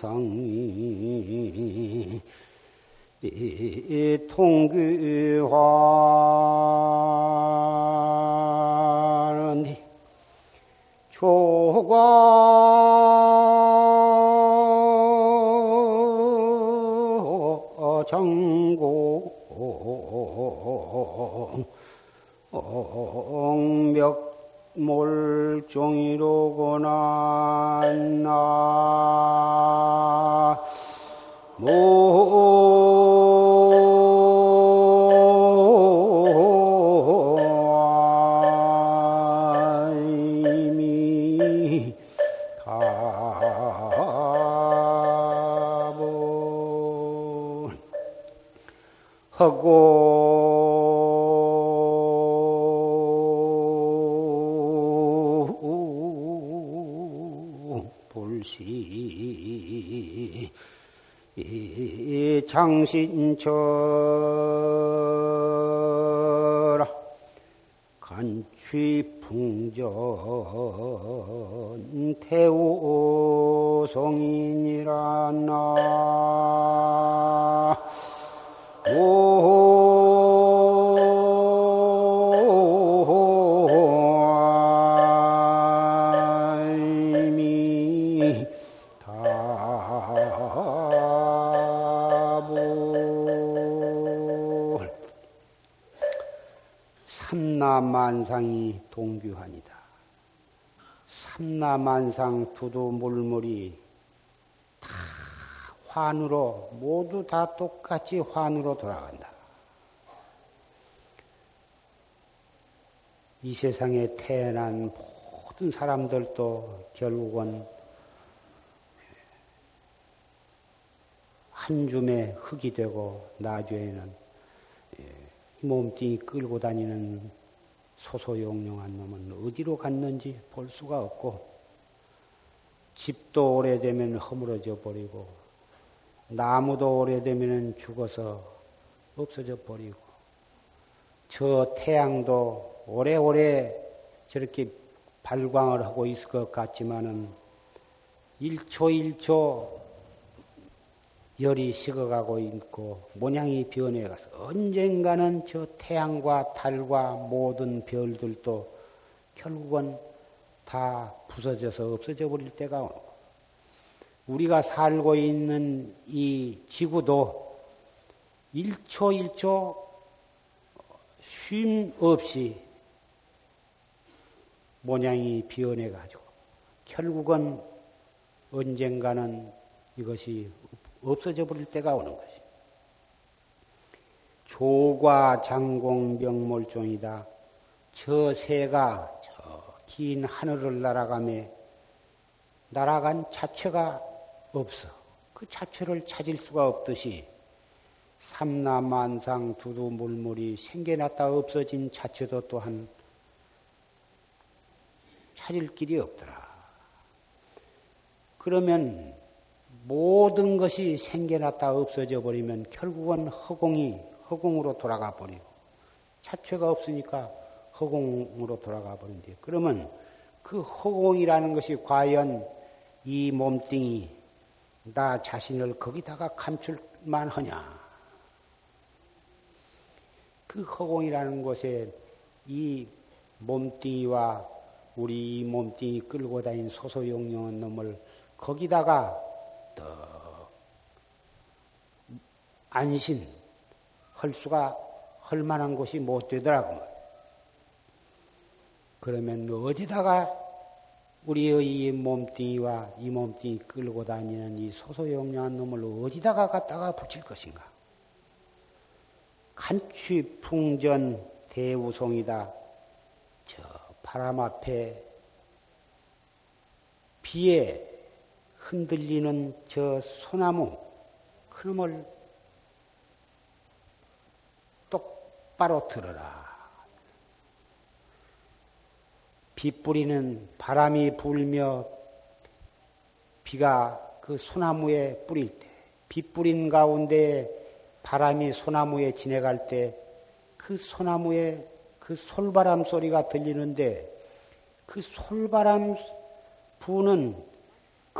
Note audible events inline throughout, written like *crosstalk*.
만상이 통규화 명mol종이로구나 나이 장신철아 간취풍전 태우성인이라 나. 이 삼라만상이 동규하니다. 삼라만상 두두 물물이 다 환으로 모두 다 똑같이 환으로 돌아간다. 이 세상에 태어난 모든 사람들도 결국은 한 줌의 흙이 되고 나중에는 예, 몸뚱이 끌고 다니는 소소용용한 놈은 어디로 갔는지 볼 수가 없고 집도 오래되면 허물어져 버리고 나무도 오래되면 죽어서 없어져 버리고 저 태양도 오래오래 저렇게 발광을 하고 있을 것 같지만은 1초 1초 열이 식어가고 있고 모양이 변해가서 언젠가는 저 태양과 달과 모든 별들도 결국은 다 부서져서 없어져 버릴 때가 오고 우리가 살고 있는 이 지구도 1초 1초 쉼 없이 모양이 변해가지고 결국은 언젠가는 이것이 없어져 버릴 때가 오는 것이. 조과 장공 명몰종이다. 저 새가 저 긴 하늘을 날아가며 날아간 자체가 없어. 그 자체를 찾을 수가 없듯이 삼라만상 두두물물이 생겨났다 없어진 자체도 또한 찾을 길이 없더라. 그러면 모든 것이 생겨났다 없어져 버리면 결국은 허공이 허공으로 돌아가 버리고 자체가 없으니까 허공으로 돌아가 버린대. 그러면 그 허공이라는 것이 과연 이 몸뚱이 나 자신을 거기다가 감출만 하냐? 그 허공이라는 곳에 이 몸뚱이와 우리 이 몸뚱이 끌고 다닌 소소용령한 놈을 거기다가 안심 할 수가 할 만한 곳이 못 되더라고. 그러면 어디다가 우리의 이 몸뚱이와 이 몸뚱이 끌고 다니는 이 소소용량한 놈을 어디다가 갖다가 붙일 것인가? 간취 풍전 대우송이다. 저 바람 앞에 비에 흔들리는 저 소나무 그놈을 똑바로 들어라. 비 뿌리는 바람이 불며 비가 그 소나무에 뿌릴 때, 비 뿌린 가운데 바람이 소나무에 지내갈 때 그 소나무에 그 솔바람 소리가 들리는데 그 솔바람 부는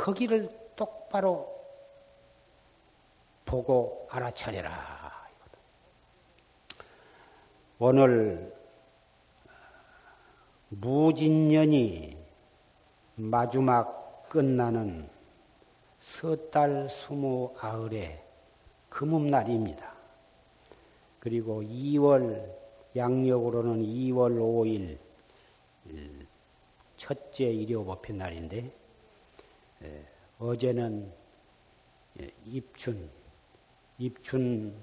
거기를 똑바로 보고 알아차려라. 오늘 무진년이 마지막 끝나는 섣달 스무 아흘의 금음날입니다. 그리고 2월 양력으로는 2월 5일 첫째 일요 법회 날인데 어제는 입춘 입춘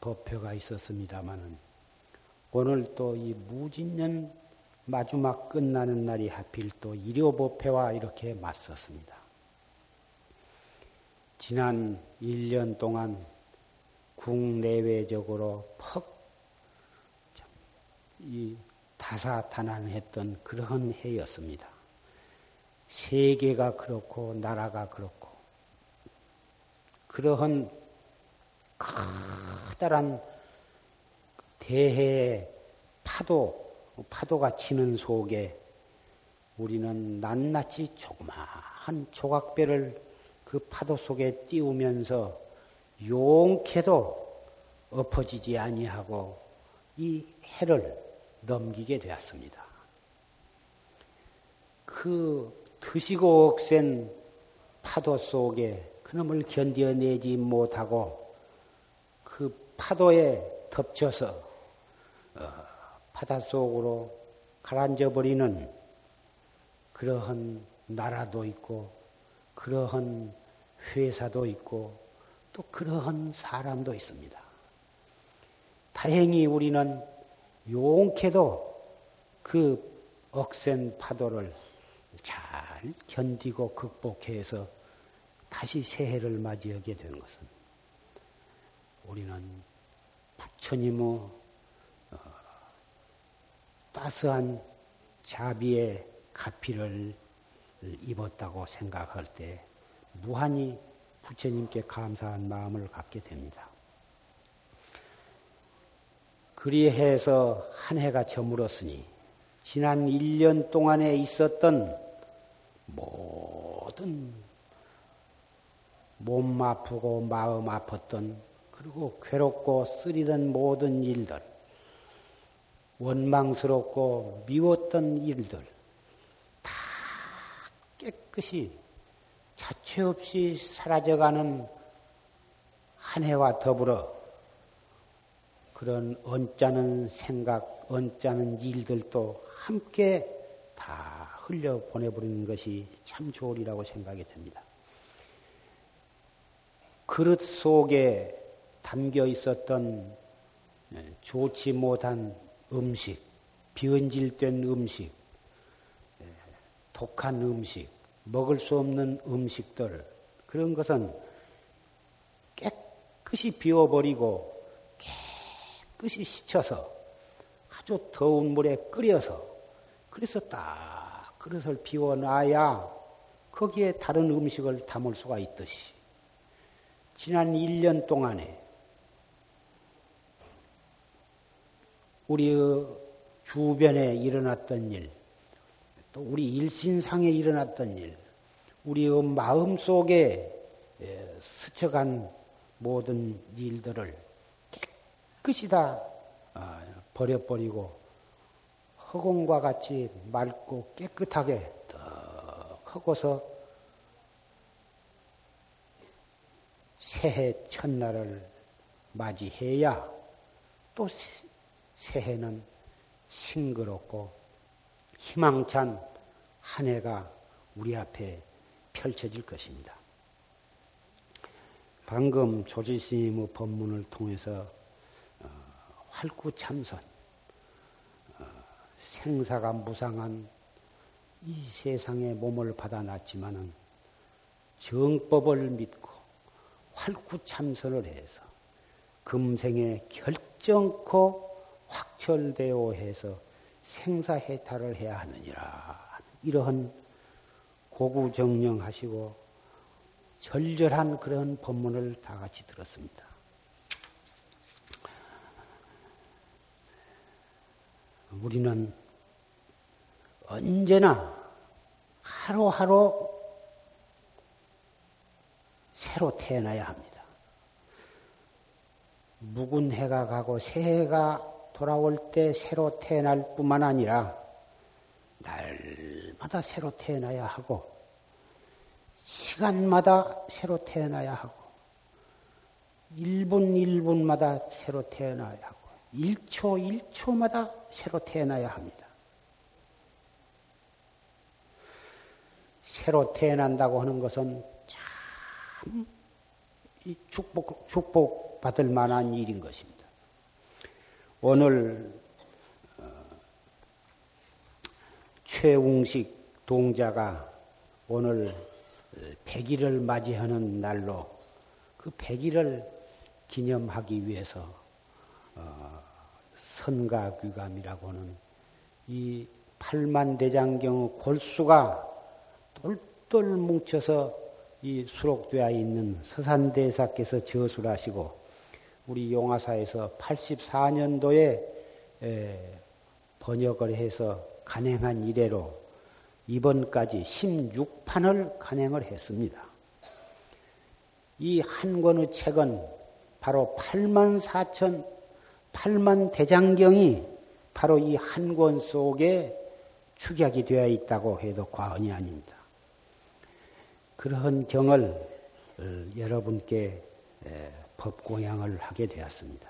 법회가 있었습니다마는 오늘 또 이 무진년 마지막 끝나는 날이 하필 또 일요 법회와 이렇게 맞섰습니다. 지난 1년 동안 국내외적으로 퍽 이 다사다난했던 그러한 해였습니다. 세계가 그렇고 나라가 그렇고 그러한 커다란 대해의 파도 파도가 치는 속에 우리는 낱낱이 조그마한 조각배를 그 파도 속에 띄우면서 용케도 엎어지지 아니하고 이 해를 넘기게 되었습니다. 그 드시고 억센 파도 속에 그놈을 견뎌내지 못하고 그 파도에 덮쳐서 바닷속으로 가라앉아 버리는 그러한 나라도 있고 그러한 회사도 있고 또 그러한 사람도 있습니다. 다행히 우리는 용케도 그 억센 파도를 잘 견디고 극복해서 다시 새해를 맞이하게 된 것은 우리는 부처님의 따스한 자비의 가피를 입었다고 생각할 때 무한히 부처님께 감사한 마음을 갖게 됩니다. 그리해서 한 해가 저물었으니 지난 1년 동안에 있었던 모든 몸 아프고 마음 아팠던 그리고 괴롭고 쓰리던 모든 일들 원망스럽고 미웠던 일들 다 깨끗이 자체 없이 사라져가는 한 해와 더불어 그런 언짢은 생각, 언짢은 일들도 함께 다 흘려 보내버리는 것이 참 좋으리라고 생각이 듭니다. 그릇 속에 담겨 있었던 좋지 못한 음식, 비언질된 음식, 예, 독한 음식, 먹을 수 없는 음식들, 그런 것은 깨끗이 비워버리고 깨끗이 씻혀서 아주 더운 물에 끓여서 그래서 딱 그릇을 비워놔야 거기에 다른 음식을 담을 수가 있듯이 지난 1년 동안에 우리의 주변에 일어났던 일, 또 우리 일신상에 일어났던 일, 우리의 마음 속에 예, 스쳐간 모든 일들을 깨끗이 다 아, 버려버리고 허공과 같이 맑고 깨끗하게 더 하고서 새해 첫날을 맞이해야 또 새해는 싱그럽고 희망찬 한 해가 우리 앞에 펼쳐질 것입니다. 방금 조지스님의 법문을 통해서 어, 활구 참선, 어, 생사가 무상한 이 세상의 몸을 받아놨지만은 정법을 믿고 활구참선을 해서 금생에 결정코 확철대오 해서 생사해탈을 해야 하느니라 이러한 고구정령하시고 절절한 그런 법문을 다 같이 들었습니다. 우리는 언제나 하루하루 새로 태어나야 합니다. 묵은 해가 가고 새해가 돌아올 때 새로 태어날 뿐만 아니라 날마다 새로 태어나야 하고 시간마다 새로 태어나야 하고 1분 1분마다 새로 태어나야 하고 1초 1초마다 새로 태어나야 합니다. 새로 태어난다고 하는 것은 참 축복, 축복 받을 만한 일인 것입니다. 오늘 어, 최웅식 동자가 오늘 100일을 맞이하는 날로 그 100일을 기념하기 위해서 어, 선가귀감이라고 하는 이 팔만대장경 골수가 똘똘 뭉쳐서 이 수록되어 있는 서산대사께서 저술 하시고 우리 용화사에서 84년도에 번역을 해서 간행한 이래로 이번까지 16판을 간행을 했습니다. 이 한 권의 책은 바로 8만 4천, 8만 대장경이 바로 이 한 권 속에 축약이 되어 있다고 해도 과언이 아닙니다. 그러한 경을 어, 여러분께 법공양을 하게 되었습니다.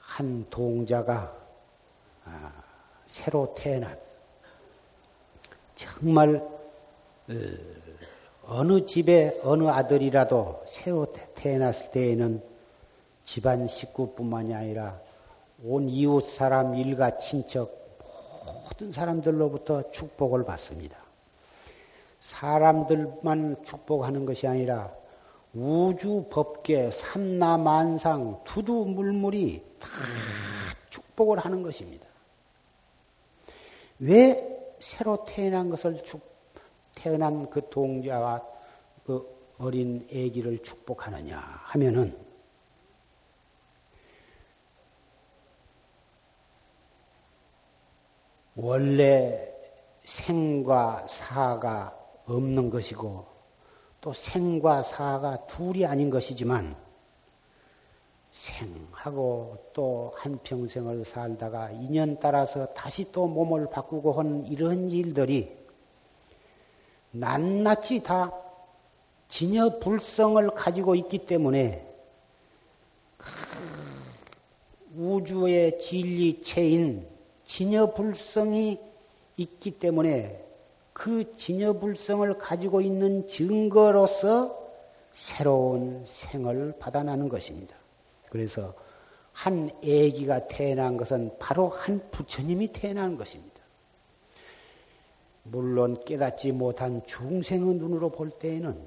한 동자가 아, 새로 태어난 정말 어, 어느 집에 어느 아들이라도 새로 태어났을 때에는 집안 식구뿐만이 아니라 온 이웃 사람, 일가, 친척 모든 사람들로부터 축복을 받습니다. 사람들만 축복하는 것이 아니라 우주 법계 삼라만상 두두 물물이 다 축복을 하는 것입니다. 왜 새로 태어난 것을 축, 태어난 그 동자와 그 어린 아기를 축복하느냐 하면은 원래 생과 사가 없는 것이고 또 생과 사가 둘이 아닌 것이지만 생하고 또 한평생을 살다가 인연 따라서 다시 또 몸을 바꾸고 한 이런 일들이 낱낱이 다 진여 불성을 가지고 있기 때문에 그 우주의 진리체인 진여 불성이 있기 때문에 그 진여불성을 가지고 있는 증거로서 새로운 생을 받아나는 것입니다. 그래서 한 애기가 태어난 것은 바로 한 부처님이 태어난 것입니다. 물론 깨닫지 못한 중생의 눈으로 볼 때에는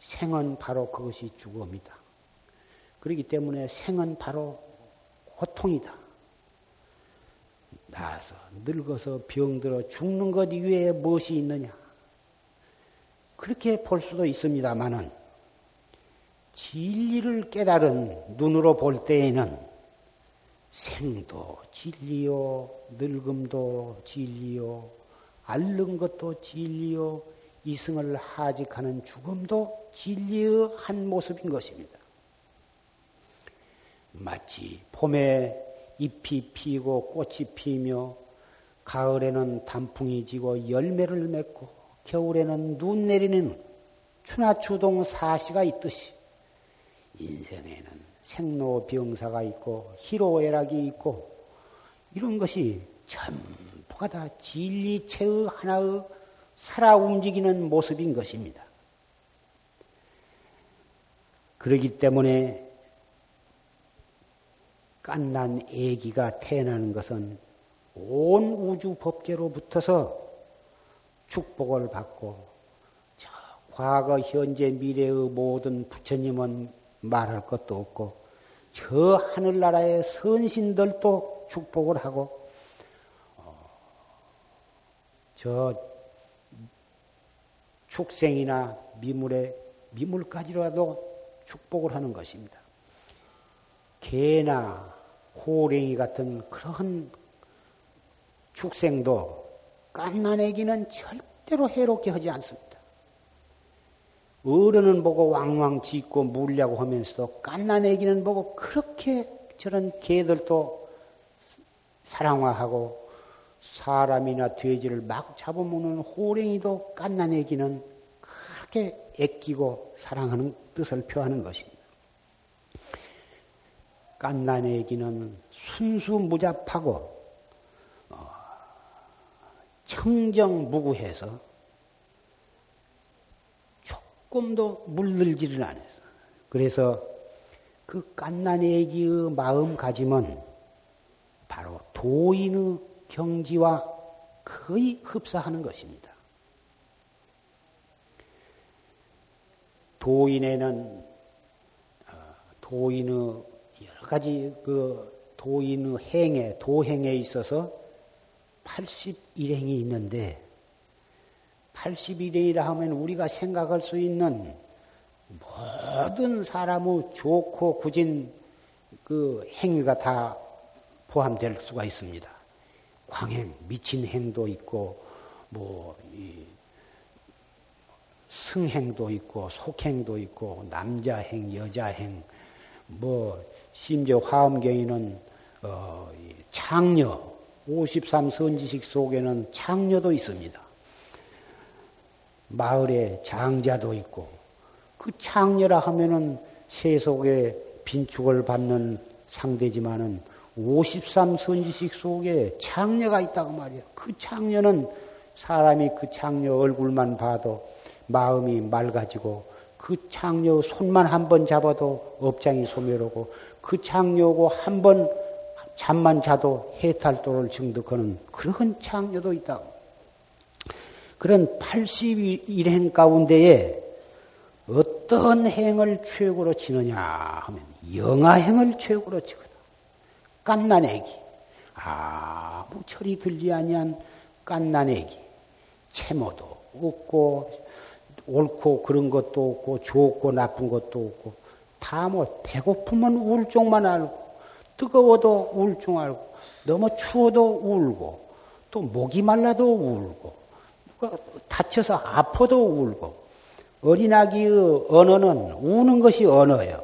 생은 바로 그것이 죽음이다. 그렇기 때문에 생은 바로 고통이다. 나서 늙어서 병들어 죽는 것 이외에 무엇이 있느냐? 그렇게 볼 수도 있습니다만은 진리를 깨달은 눈으로 볼 때에는 생도 진리요, 늙음도 진리요, 앓는 것도 진리요, 이승을 하직하는 죽음도 진리의 한 모습인 것입니다. 마치 봄에 잎이 피고 꽃이 피며 가을에는 단풍이 지고 열매를 맺고 겨울에는 눈 내리는 추나추동 사시가 있듯이 인생에는 생로병사가 있고 희로애락이 있고 이런 것이 전부가 다 진리체의 하나의 살아 움직이는 모습인 것입니다. 그러기 때문에 깐난 애기가 태어나는 것은 온 우주 법계로 붙어서 축복을 받고 저 과거, 현재, 미래의 모든 부처님은 말할 것도 없고 저 하늘나라의 선신들도 축복을 하고 어, 저 축생이나 미물에 미물까지라도 축복을 하는 것입니다. 개나 호랭이 같은 그런 축생도 깐난애기는 절대로 해롭게 하지 않습니다. 어른은 보고 왕왕 짖고 물려고 하면서도 깐난애기는 보고 그렇게 저런 개들도 사랑화하고 사람이나 돼지를 막 잡아먹는 호랭이도 깐난애기는 그렇게 애끼고 사랑하는 뜻을 표하는 것입니다. 깐난애기는 순수무잡하고 어, 청정무구해서 조금도 물들지를 않아요. 그래서 그 깐난애기의 마음가짐은 바로 도인의 경지와 거의 흡사하는 것입니다. 도인에는 어, 도인의 가지 그 도인의 행에 도행에 있어서 81행이 있는데 81행이라 하면 우리가 생각할 수 있는 모든 사람의 좋고 굳은 그 행위가 다 포함될 수가 있습니다. 광행, 미친 행도 있고, 뭐, 승행도 있고, 속행도 있고, 남자행, 여자행, 뭐, 심지어 화엄경에는, 어, 창녀, 53 선지식 속에는 창녀도 있습니다. 마을에 장자도 있고, 그 창녀라 하면은 세속에 빈축을 받는 상대지만은 53 선지식 속에 창녀가 있다고 말이야. 그 창녀는 사람이 그 창녀 얼굴만 봐도 마음이 맑아지고 그 창녀 손만 한 번 잡아도 업장이 소멸하고 그 창녀고 한 번 잠만 자도 해탈도를 증득하는 그런 창녀도 있다고. 그런 81행 가운데에 어떤 행을 최고로 치느냐 하면 영아행을 최고로 치거든. 깐난애기. 아무 철이 들지 아니한 깐난애기. 채모도 없고 옳고 그런 것도 없고 좋고 나쁜 것도 없고 다뭐 배고프면 울종만 알고 뜨거워도 울종 알고 너무 추워도 울고 또 목이 말라도 울고 다쳐서 아파도 울고 어린아기의 언어는 우는 것이 언어예요.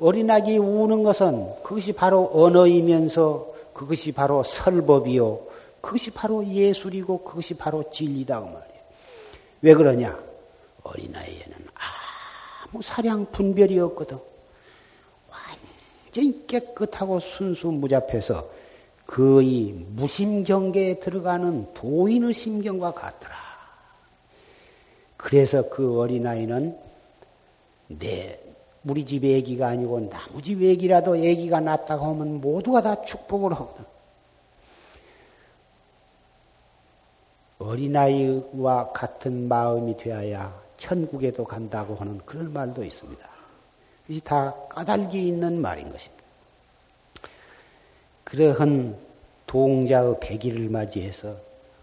어린아기 우는 것은 그것이 바로 언어이면서 그것이 바로 설법이요. 그것이 바로 예술이고 그것이 바로 진리다 그 말이에요. 왜 그러냐? 어린아이에는 아무 사량 분별이 없거든. 완전히 깨끗하고 순수 무잡해서 거의 무심 경계에 들어가는 도인의 심경과 같더라. 그래서 그 어린아이는 내 우리 집 애기가 아니고 나무 집 애기라도 애기가 낳았다고 하면 모두가 다 축복을 하거든. 어린아이와 같은 마음이 되어야 천국에도 간다고 하는 그런 말도 있습니다. 이것이 다 까닭이 있는 말인 것입니다. 그러한 동자의 백일을 맞이해서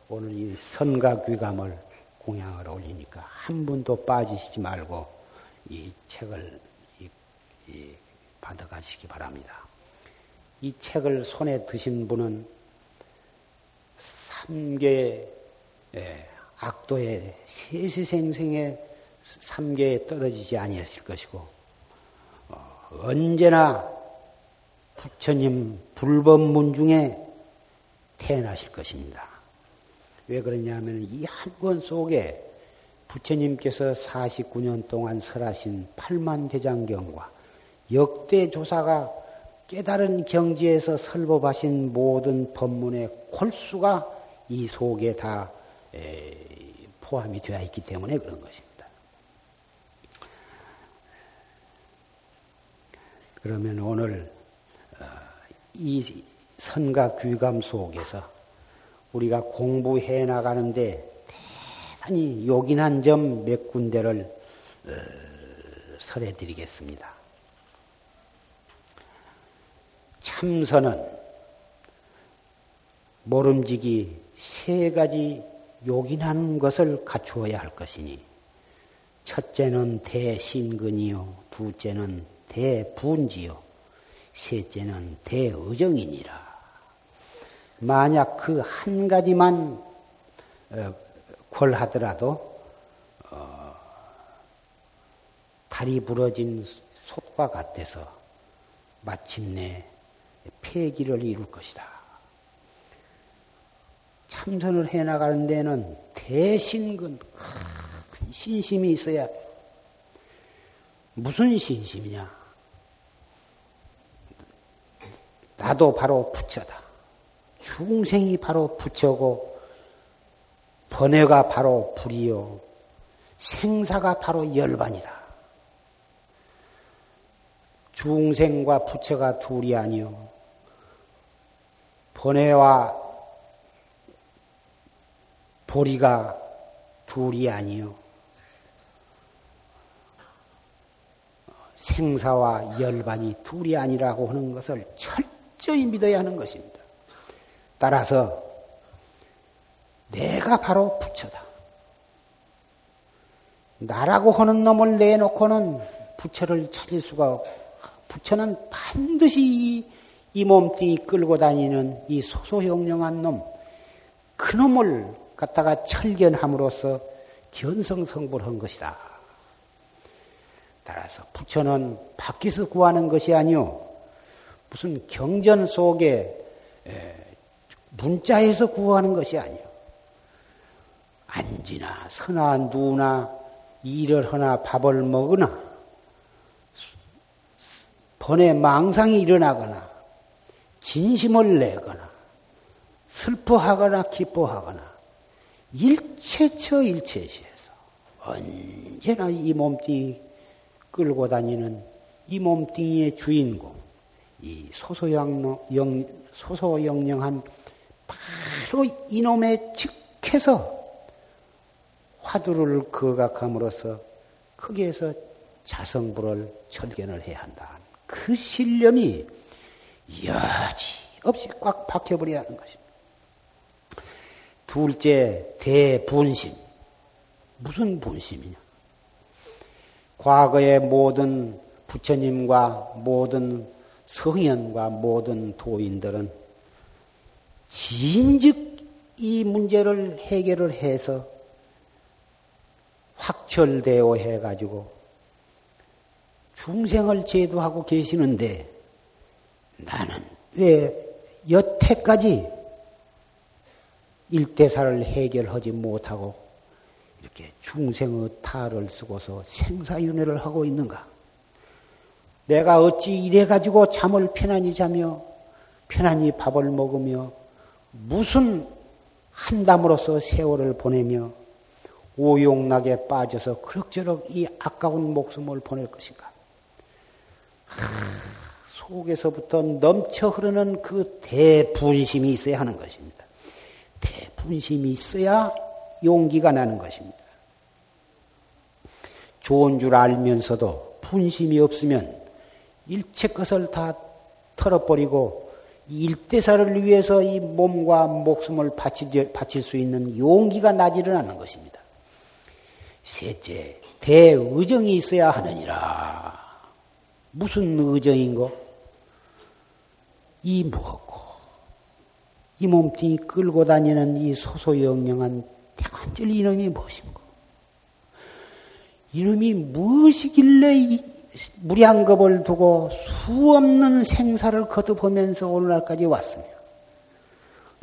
오늘 이 선가 귀감을 공양을 올리니까 한 분도 빠지시지 말고 이 책을 받아가시기 바랍니다. 이 책을 손에 드신 분은 삼계 예, 악도의 세세생생의 삼계에 떨어지지 아니었을 것이고 어, 언제나 부처님 불법문 중에 태어나실 것입니다. 왜 그러냐면 이 한 권 속에 부처님께서 49년 동안 설하신 팔만대장경과 역대 조사가 깨달은 경지에서 설법하신 모든 법문의 골수가 이 속에 다 포함이 되어 있기 때문에 그런 것입니다. 그러면 오늘 어, 이 선가 귀감 속에서 우리가 공부해 나가는데 대단히 요긴한 점 몇 군데를 어, 설해 드리겠습니다. 참선은 모름지기 세 가지 요긴한 것을 갖추어야 할 것이니 첫째는 대신근이요 둘째는 대분지요 셋째는 대의정이니라. 만약 그 한 가지만 어, 궐하더라도 어, 다리 부러진 솥과 같아서 마침내 폐기를 이룰 것이다. 참선을 해나가는 데는 대신근 큰 신심이 있어야 돼. 무슨 신심이냐? 나도 바로 부처다. 중생이 바로 부처고 번뇌가 바로 불이요. 생사가 바로 열반이다. 중생과 부처가 둘이 아니요. 번뇌와 보리가 둘이 아니요. 생사와 열반이 둘이 아니라고 하는 것을 철 저히 믿어야 하는 것입니다. 따라서 내가 바로 부처다. 나라고 하는 놈을 내놓고는 부처를 찾을 수가 없고 부처는 반드시 이 몸뚱이 끌고 다니는 이 소소영령한 놈, 그 놈을 갖다가 철견함으로써 견성성불한 것이다. 따라서 부처는 밖에서 구하는 것이 아니오 무슨 경전 속에 문자에서 구하는 것이 아니오 앉으나 서나 누나 일을 하나 밥을 먹으나 번에 망상이 일어나거나 진심을 내거나 슬퍼하거나 기뻐하거나 일체처 일체시에서 언제나 이 몸뚱이 끌고 다니는 이 몸뚱이의 주인공, 이 소소영령, 소소영령한 바로 이놈의 즉해서 화두를 거각함으로써 크게해서 자성불을 철견을 해야 한다. 그 신념이 여지 없이 꽉 박혀버려야 하는 것입니다. 둘째, 대분심. 무슨 분심이냐? 과거의 모든 부처님과 모든 성현과 모든 도인들은 진즉 이 문제를 해결을 해서 확철대오 해가지고 중생을 제도하고 계시는데 나는 왜 여태까지 일대사를 해결하지 못하고 이렇게 중생의 탈을 쓰고서 생사윤회를 하고 있는가? 내가 어찌 이래 가지고 잠을 편안히 자며 편안히 밥을 먹으며 무슨 한담으로서 세월을 보내며 오용락에 빠져서 그럭저럭 이 아까운 목숨을 보낼 것인가? 속에서부터 넘쳐 흐르는 그 대분심이 있어야 하는 것입니다. 대분심이 있어야 용기가 나는 것입니다. 좋은 줄 알면서도 분심이 없으면 일체 것을 다 털어버리고 일대사를 위해서 이 몸과 목숨을 바칠, 수 있는 용기가 나지를 않는 것입니다. 셋째, 대의정이 있어야 하느니라. 무슨 의정인고? 이 무엇고? 이 몸뚱이 끌고 다니는 이 소소영령한 대관절 이놈이 무엇인고? 이놈이 무엇이길래 무량겁을 두고 수없는 생사를 거듭하면서 오늘날까지 왔으며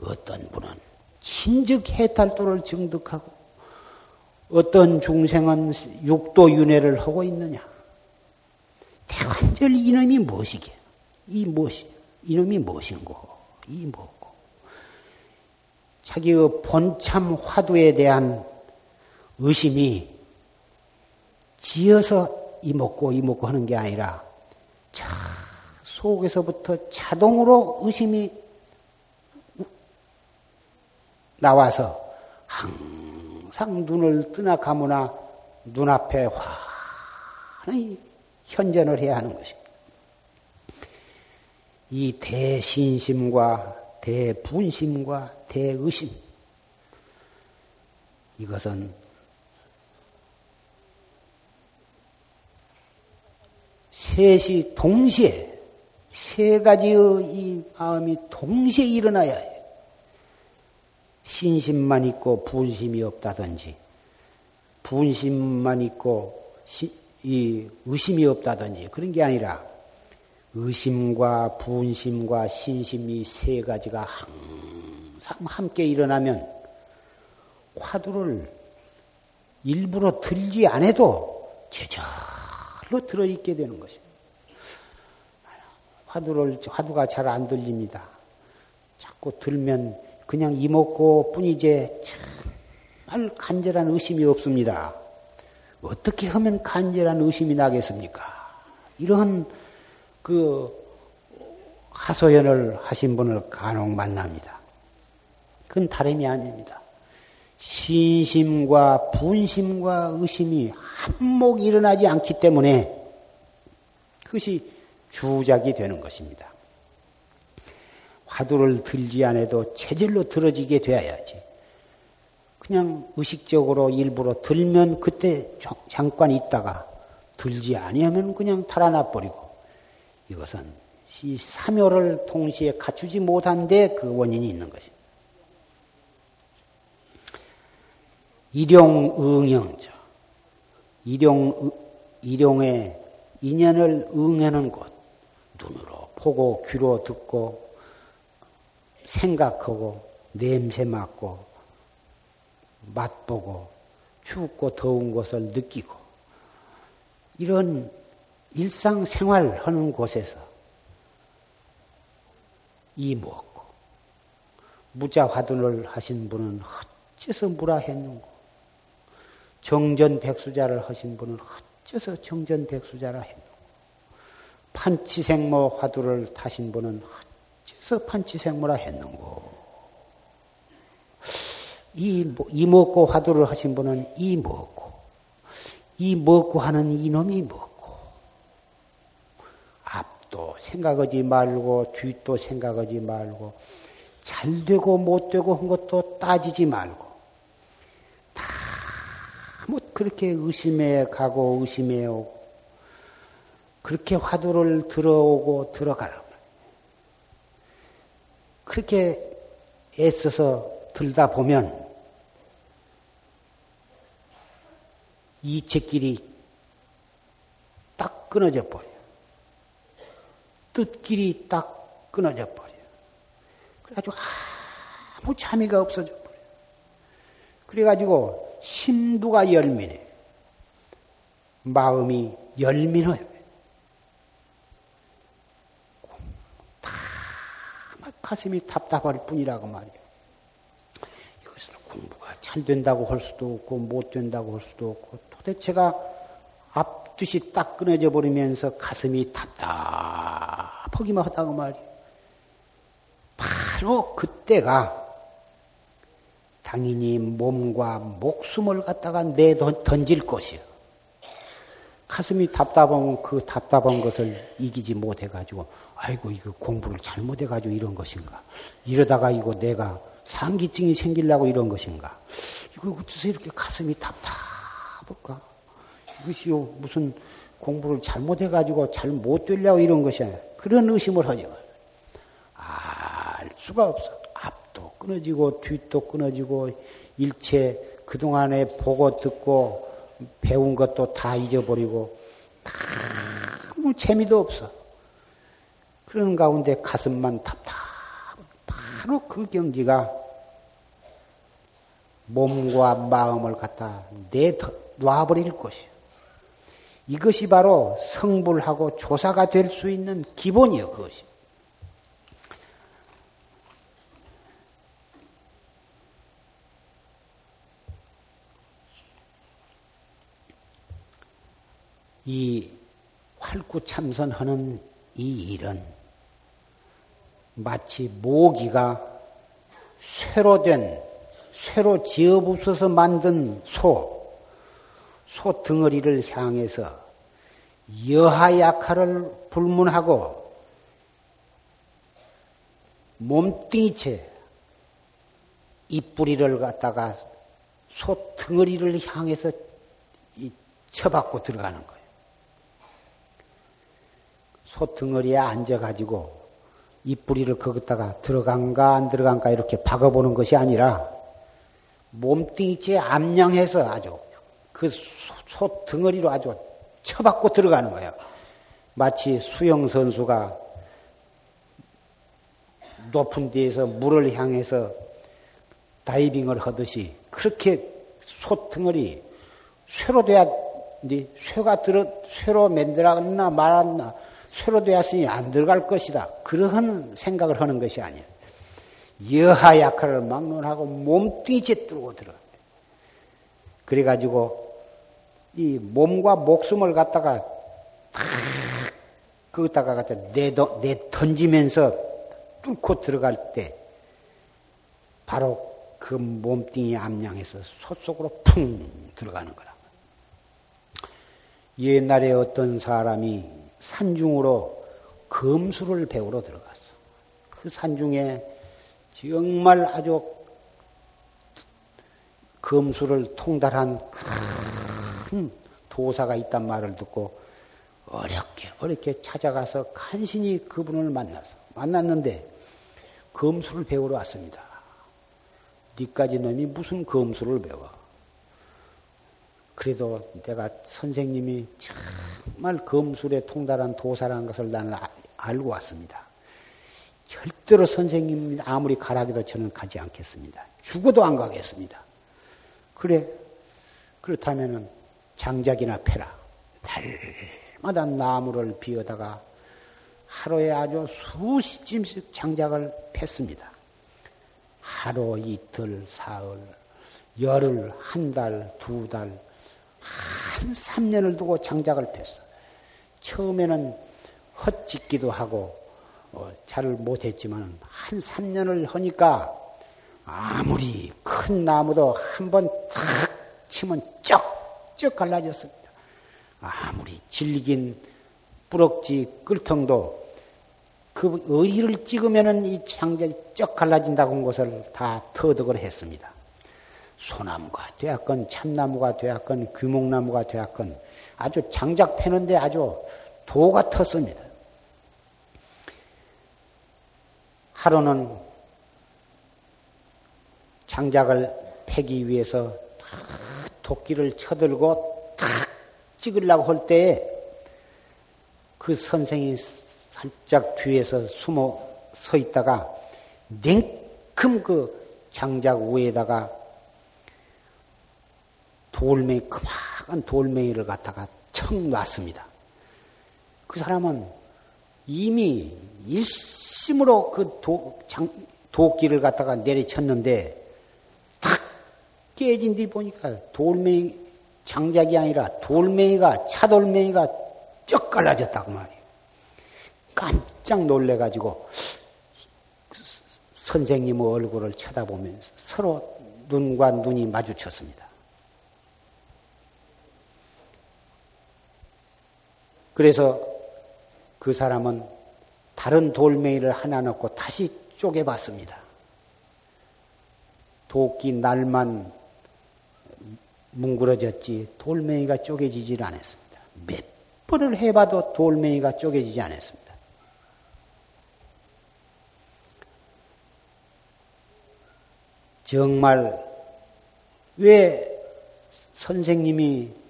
어떤 분은 친즉 해탈도를 증득하고 어떤 중생은 육도 윤회를 하고 있느냐? 대관절 이놈이 무엇이게? 이 무엇이? 이놈이 무엇인고? 이 뭐고? 자기의 본참 화두에 대한 의심이 지어서 이 먹고 이 먹고 하는 게 아니라 자 속에서부터 자동으로 의심이 나와서 항상 눈을 뜨나 감으나 눈앞에 환히 현전을 해야 하는 것입니다. 이 대신심과 대분심과 대의심 이것은 셋이 동시에 세 가지의 이 마음이 동시에 일어나야 해요. 신심만 있고 분심이 없다든지, 분심만 있고 시, 이 의심이 없다든지 그런 게 아니라 의심과 분심과 신심이 세 가지가 항상 함께 일어나면 화두를 일부러 들지 않아도 제 절로 들어있게 되는 것입니다. 화두를, 화두가 잘 안 들립니다. 자꾸 들면 그냥 이먹고 뿐이지 정말 간절한 의심이 없습니다. 어떻게 하면 간절한 의심이 나겠습니까? 이런 그 하소연을 하신 분을 간혹 만납니다. 그건 다름이 아닙니다. 신심과 분심과 의심이 한몫 일어나지 않기 때문에 그것이 주작이 되는 것입니다. 화두를 들지 않아도 체질로 들어지게 되어야지. 그냥 의식적으로 일부러 들면 그때 잠깐 있다가 들지 아니하면 그냥 달아나 버리고 이것은 이 삼요를 동시에 갖추지 못한 데 그 원인이 있는 것입니다. 일용응영죠. 일용, 일용의 인연을 응하는 곳. 눈으로 보고, 귀로 듣고, 생각하고, 냄새 맡고, 맛보고, 춥고 더운 것을 느끼고, 이런 일상생활 하는 곳에서 이 먹고, 무자화두를 하신 분은 어째서 무라했는고, 정전 백수자를 하신 분은 어째서 정전 백수자라 했노? 판치생모 화두를 타신 분은 어째서 판치생모라 했는고? 이, 이 먹고 화두를 하신 분은 이 먹고, 이 먹고 하는 이놈이 먹고, 앞도 생각하지 말고, 뒤도 생각하지 말고, 잘 되고 못 되고 한 것도 따지지 말고, 뭐 그렇게 의심해 가고 의심해 오고 그렇게 화두를 들어오고 들어가라. 그렇게 애써서 들다 보면 이책길이 딱 끊어져 버려. 뜻길이 딱 끊어져 버려. 그래가지고 아무 참의가 없어져 버려. 그래가지고 심두가 열민해. 마음이 열민해요. 다 가슴이 답답할 뿐이라고 말이에요. 이것을 공부가 잘 된다고 할 수도 없고 못 된다고 할 수도 없고 도대체가 앞뜻이 딱 끊어져 버리면서 가슴이 답답하기만 하다고 말이에요. 바로 그때가 당연히 몸과 목숨을 갖다가 내 던질 것이요. 가슴이 답답하면 그 답답한 것을 이기지 못해가지고, 아이고, 이거 공부를 잘못해가지고 이런 것인가. 이러다가 이거 내가 상기증이 생기려고 이런 것인가. 이거 어째서 이렇게 가슴이 답답할까? 이것이요, 무슨 공부를 잘못해가지고 잘 못 되려고 이런 것이야. 그런 의심을 하죠. 알 수가 없어. 끊어지고 뒷도 끊어지고 일체 그동안에 보고 듣고 배운 것도 다 잊어버리고 아무 재미도 없어. 그런 가운데 가슴만 답답. 바로 그 경지가 몸과 마음을 갖다 내놔버릴 것이요. 이것이 바로 성불하고 조사가 될 수 있는 기본이요, 그것이. 이 활구참선하는 이 일은 마치 모기가 쇠로 된, 쇠로 지어부숴서 만든 소, 소 덩어리를 향해서 여하약화를 불문하고 몸뚱이채 이뿌리를 갖다가 소 덩어리를 향해서 쳐받고 들어가는 거예요. 소등어리에 앉아가지고 이뿌리를 거기다가 들어간가 안 들어간가 이렇게 박아보는 것이 아니라 몸뚱이째 암양해서 아주 그 소 등어리로 아주 쳐박고 들어가는 거예요. 마치 수영 선수가 높은 데에서 물을 향해서 다이빙을 하듯이 그렇게 소 등어리 쇠로 돼야 쇠가 들어 쇠로 만들었나 말았나 쇠로 되었으니 안 들어갈 것이다. 그러한 생각을 하는 것이 아니에요. 여하 약화를 막론하고 몸뚱이째 뚫고 들어. 그래가지고 이 몸과 목숨을 갖다가 탁 거기다가 갖다 내, 내 던지면서 뚫고 들어갈 때 바로 그 몸뚱이 암양에서 솥속으로 풍 들어가는 거라. 옛날에 어떤 사람이 산중으로 검수를 배우러 들어갔어. 그 산중에 정말 아주 검수를 통달한 큰 도사가 있단 말을 듣고 어렵게 어렵게 찾아가서 간신히 그분을 만나서 만났는데 검수를 배우러 왔습니다. 니까지 놈이 무슨 검수를 배워? 그래도 내가 선생님이 정말 검술에 통달한 도사라는 것을 나는 알고 왔습니다. 절대로 선생님 아무리 가라기도 저는 가지 않겠습니다. 죽어도 안 가겠습니다. 그래, 그렇다면은 장작이나 패라. 달마다 나무를 비어다가 하루에 아주 수십 짐씩 장작을 팼습니다. 하루, 이틀, 사흘, 열흘, 한 달, 두 달, 한 3년을 두고 장작을 폈어. 처음에는 헛짓기도 하고 어, 잘 못했지만 한 3년을 하니까 아무리 큰 나무도 한 번 탁 치면 쩍쩍 갈라졌습니다. 아무리 질긴 뿌럭지 끌통도 그 의를 찍으면은 이 장작이 쩍 갈라진다고 한 것을 다 터득을 했습니다. 소나무가 되었건 참나무가 되었건 규목나무가 되었건 아주 장작 패는데 아주 도 같았습니다. 하루는 장작을 패기 위해서 도끼를 쳐들고 탁 찍으려고 할 때에 그 선생이 살짝 뒤에서 숨어 서 있다가 냉큼 그 장작 위에다가 돌멩이, 그만한 돌멩이를 갖다가 척 놨습니다. 그 사람은 이미 일심으로 그 도, 장, 도끼를 갖다가 내리쳤는데 탁 깨진 뒤 보니까 돌멩이, 장작이 아니라 돌멩이가, 차돌멩이가 쩍 갈라졌다고 말이에요. 깜짝 놀래가지고 선생님의 얼굴을 쳐다보면서 서로 눈과 눈이 마주쳤습니다. 그래서 그 사람은 다른 돌멩이를 하나 넣고 다시 쪼개봤습니다. 도끼 날만 뭉그러졌지 돌멩이가 쪼개지질 않았습니다. 몇 번을 해봐도 돌멩이가 쪼개지지 않았습니다. 정말 왜 선생님이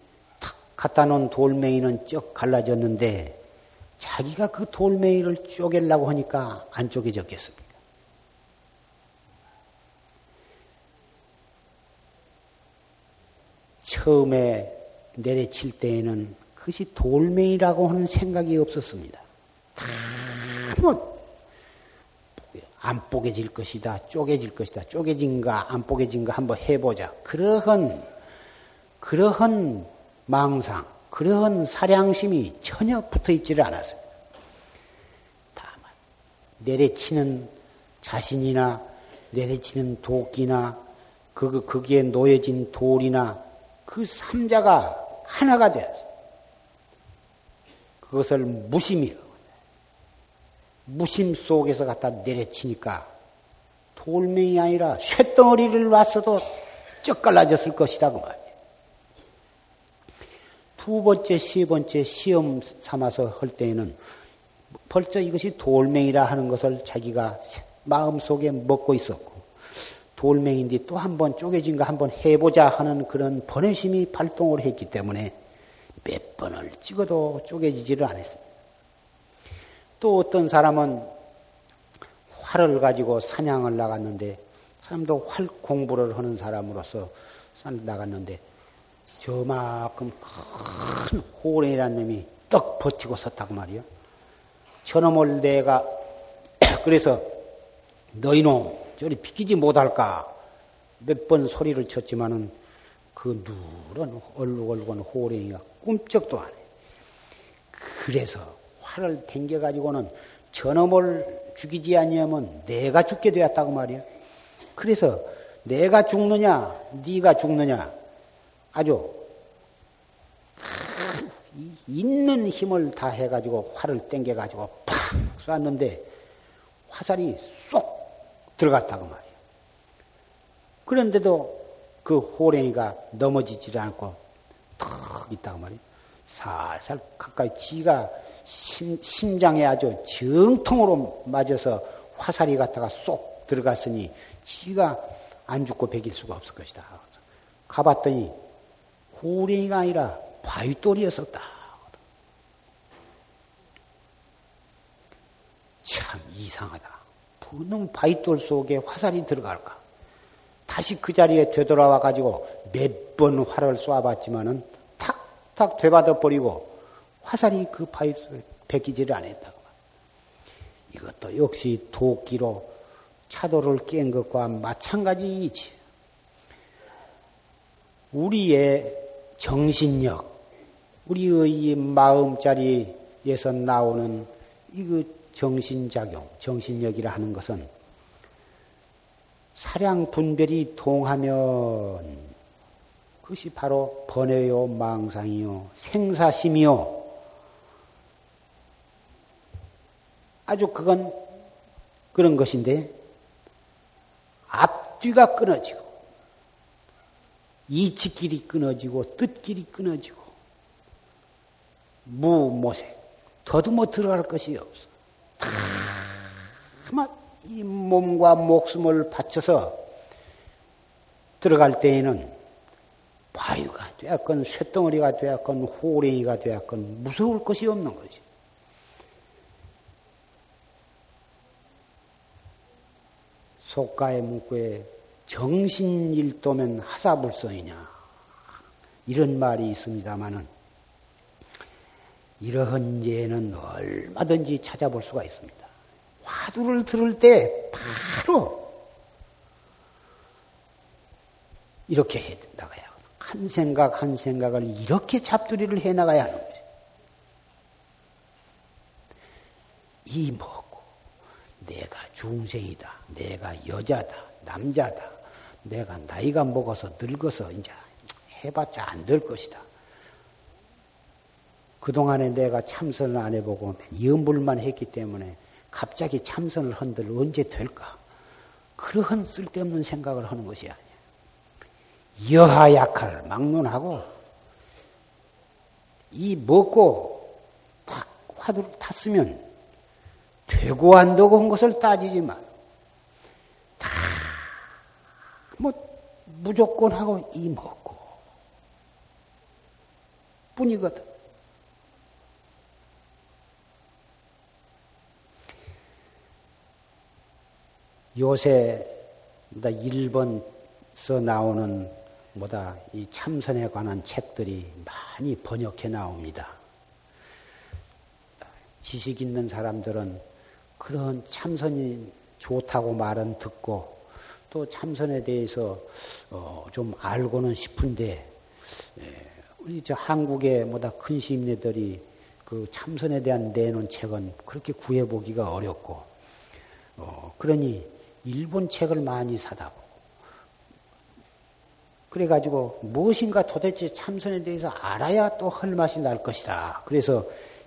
갖다 놓은 돌멩이는 쩍 갈라졌는데 자기가 그 돌멩이를 쪼개려고 하니까 안 쪼개졌겠습니까? 처음에 내려칠 때에는 그것이 돌멩이라고 하는 생각이 없었습니다. 다뭐 안 뽀개질 것이다, 쪼개질 것이다, 쪼개진가 안 쪼개진가 한번 해보자. 그러한 그러한 망상, 그런 사량심이 전혀 붙어 있지를 않았습니다. 다만, 내려치는 자신이나 내려치는 도끼나 그, 거기에 놓여진 돌이나 그 삼자가 하나가 되었어. 그것을 무심이라고. 무심 속에서 갖다 내려치니까 돌멩이 아니라 쇳덩어리를 놨어도 쩍 갈라졌을 것이다. 그 말. 두 번째, 세 번째 시험 삼아서 할 때에는 벌써 이것이 돌멩이라 하는 것을 자기가 마음속에 먹고 있었고 돌멩인데 또 한 번 쪼개진 거 한 번 해보자 하는 그런 번외심이 발동을 했기 때문에 몇 번을 찍어도 쪼개지지를 않았습니다. 또 어떤 사람은 활을 가지고 사냥을 나갔는데 사람도 활 공부를 하는 사람으로서 나갔는데 저만큼 큰 호랭이라는 놈이 떡 버티고 섰다고 말이요. 저놈을 내가 *clears throat* 그래서 너희놈 저리 비키지 못할까 몇 번 소리를 쳤지만은 그 누런 얼룩얼룩한 호랭이가 꿈쩍도 안 해. 그래서 활을 댕겨 가지고는 저놈을 죽이지 아니하면 내가 죽게 되었다고 말이야. 그래서 내가 죽느냐, 네가 죽느냐, 아주 있는 힘을 다 해가지고 활을 땡겨가지고 팍 쐈는데 화살이 쏙 들어갔다고 말이야. 그런데도 그 호랭이가 넘어지질 않고 턱 있다고 말이야. 살살 가까이 지가 심, 심장에 아주 정통으로 맞아서 화살이 갔다가 쏙 들어갔으니 지가 안 죽고 베길 수가 없을 것이다. 가봤더니 호랭이가 아니라 바위돌이었었다. 참 이상하다. 분명 바위돌 속에 화살이 들어갈까? 다시 그 자리에 되돌아와 가지고 몇 번 활을 쏴봤지만은 탁탁 되받아 버리고 화살이 그 바위돌에 베끼지를 않았다고. 이것도 역시 도끼로 차도를 깬 것과 마찬가지이지. 우리의 정신력, 우리의 마음자리에서 나오는 이그 정신작용, 정신력이라 하는 것은 사량 분별이 동하면 그것이 바로 번뇌요, 망상이요, 생사심이요. 아주 그건 그런 것인데 앞뒤가 끊어지고 이치길이 끊어지고 뜻길이 끊어지고 무모색 더듬어 들어갈 것이 없어. 다이 몸과 목숨을 바쳐서 들어갈 때에는 바위가 되었건 쇳덩어리가 되었건 호랭이가 되었건 무서울 것이 없는 거지. 속가의 문구에 정신일도면 하사불성이냐? 이런 말이 있습니다마는 이러한 예는 얼마든지 찾아볼 수가 있습니다. 화두를 들을 때 바로 이렇게 해 나가야 한 생각 한 생각을 이렇게 잡두리를 해 나가야 하는 거죠. 이 뭐고? 내가 중생이다, 내가 여자다, 남자다, 내가 나이가 먹어서 늙어서 이제 해봤자 안 될 것이다. 그동안에 내가 참선을 안 해보고 염불만 했기 때문에 갑자기 참선을 한들 언제 될까? 그러한 쓸데없는 생각을 하는 것이 아니야. 여하 약할 막론하고 이 먹고 탁 화두를 탔으면 되고 안 되고 한 것을 따지지만 다 뭐 무조건 하고 이 먹고 뿐이거든. 요새 일본서 나오는 뭐다 이 참선에 관한 책들이 많이 번역해 나옵니다. 지식 있는 사람들은 그런 참선이 좋다고 말은 듣고 또 참선에 대해서 어 좀 알고는 싶은데 예, 우리 저 한국의 뭐다 큰 시인네들이 그 참선에 대한 내놓은 책은 그렇게 구해보기가 어렵고 어 그러니 일본 책을 많이 사다 보고 그래가지고 무엇인가 도대체 참선에 대해서 알아야 또 할 맛이 날 것이다. 그래서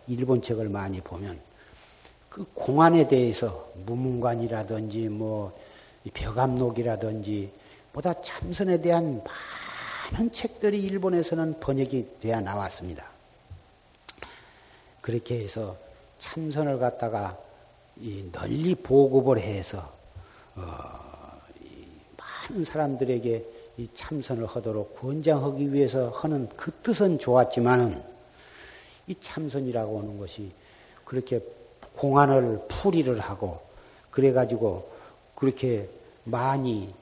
일본 책을 많이 보면 그 공안에 대해서 무문관이라든지 뭐 벽암록이라든지 보다 참선에 대한 많은 책들이 일본에서는 번역이 되어 나왔습니다. 그렇게 해서 참선을 갖다가 널리 보급을 해서 어, 많은 사람들에게 이 참선을 하도록 권장하기 위해서 하는 그 뜻은 좋았지만은 이 참선이라고 하는 것이 그렇게 공안을 풀이를 하고 그래가지고 그렇게 많이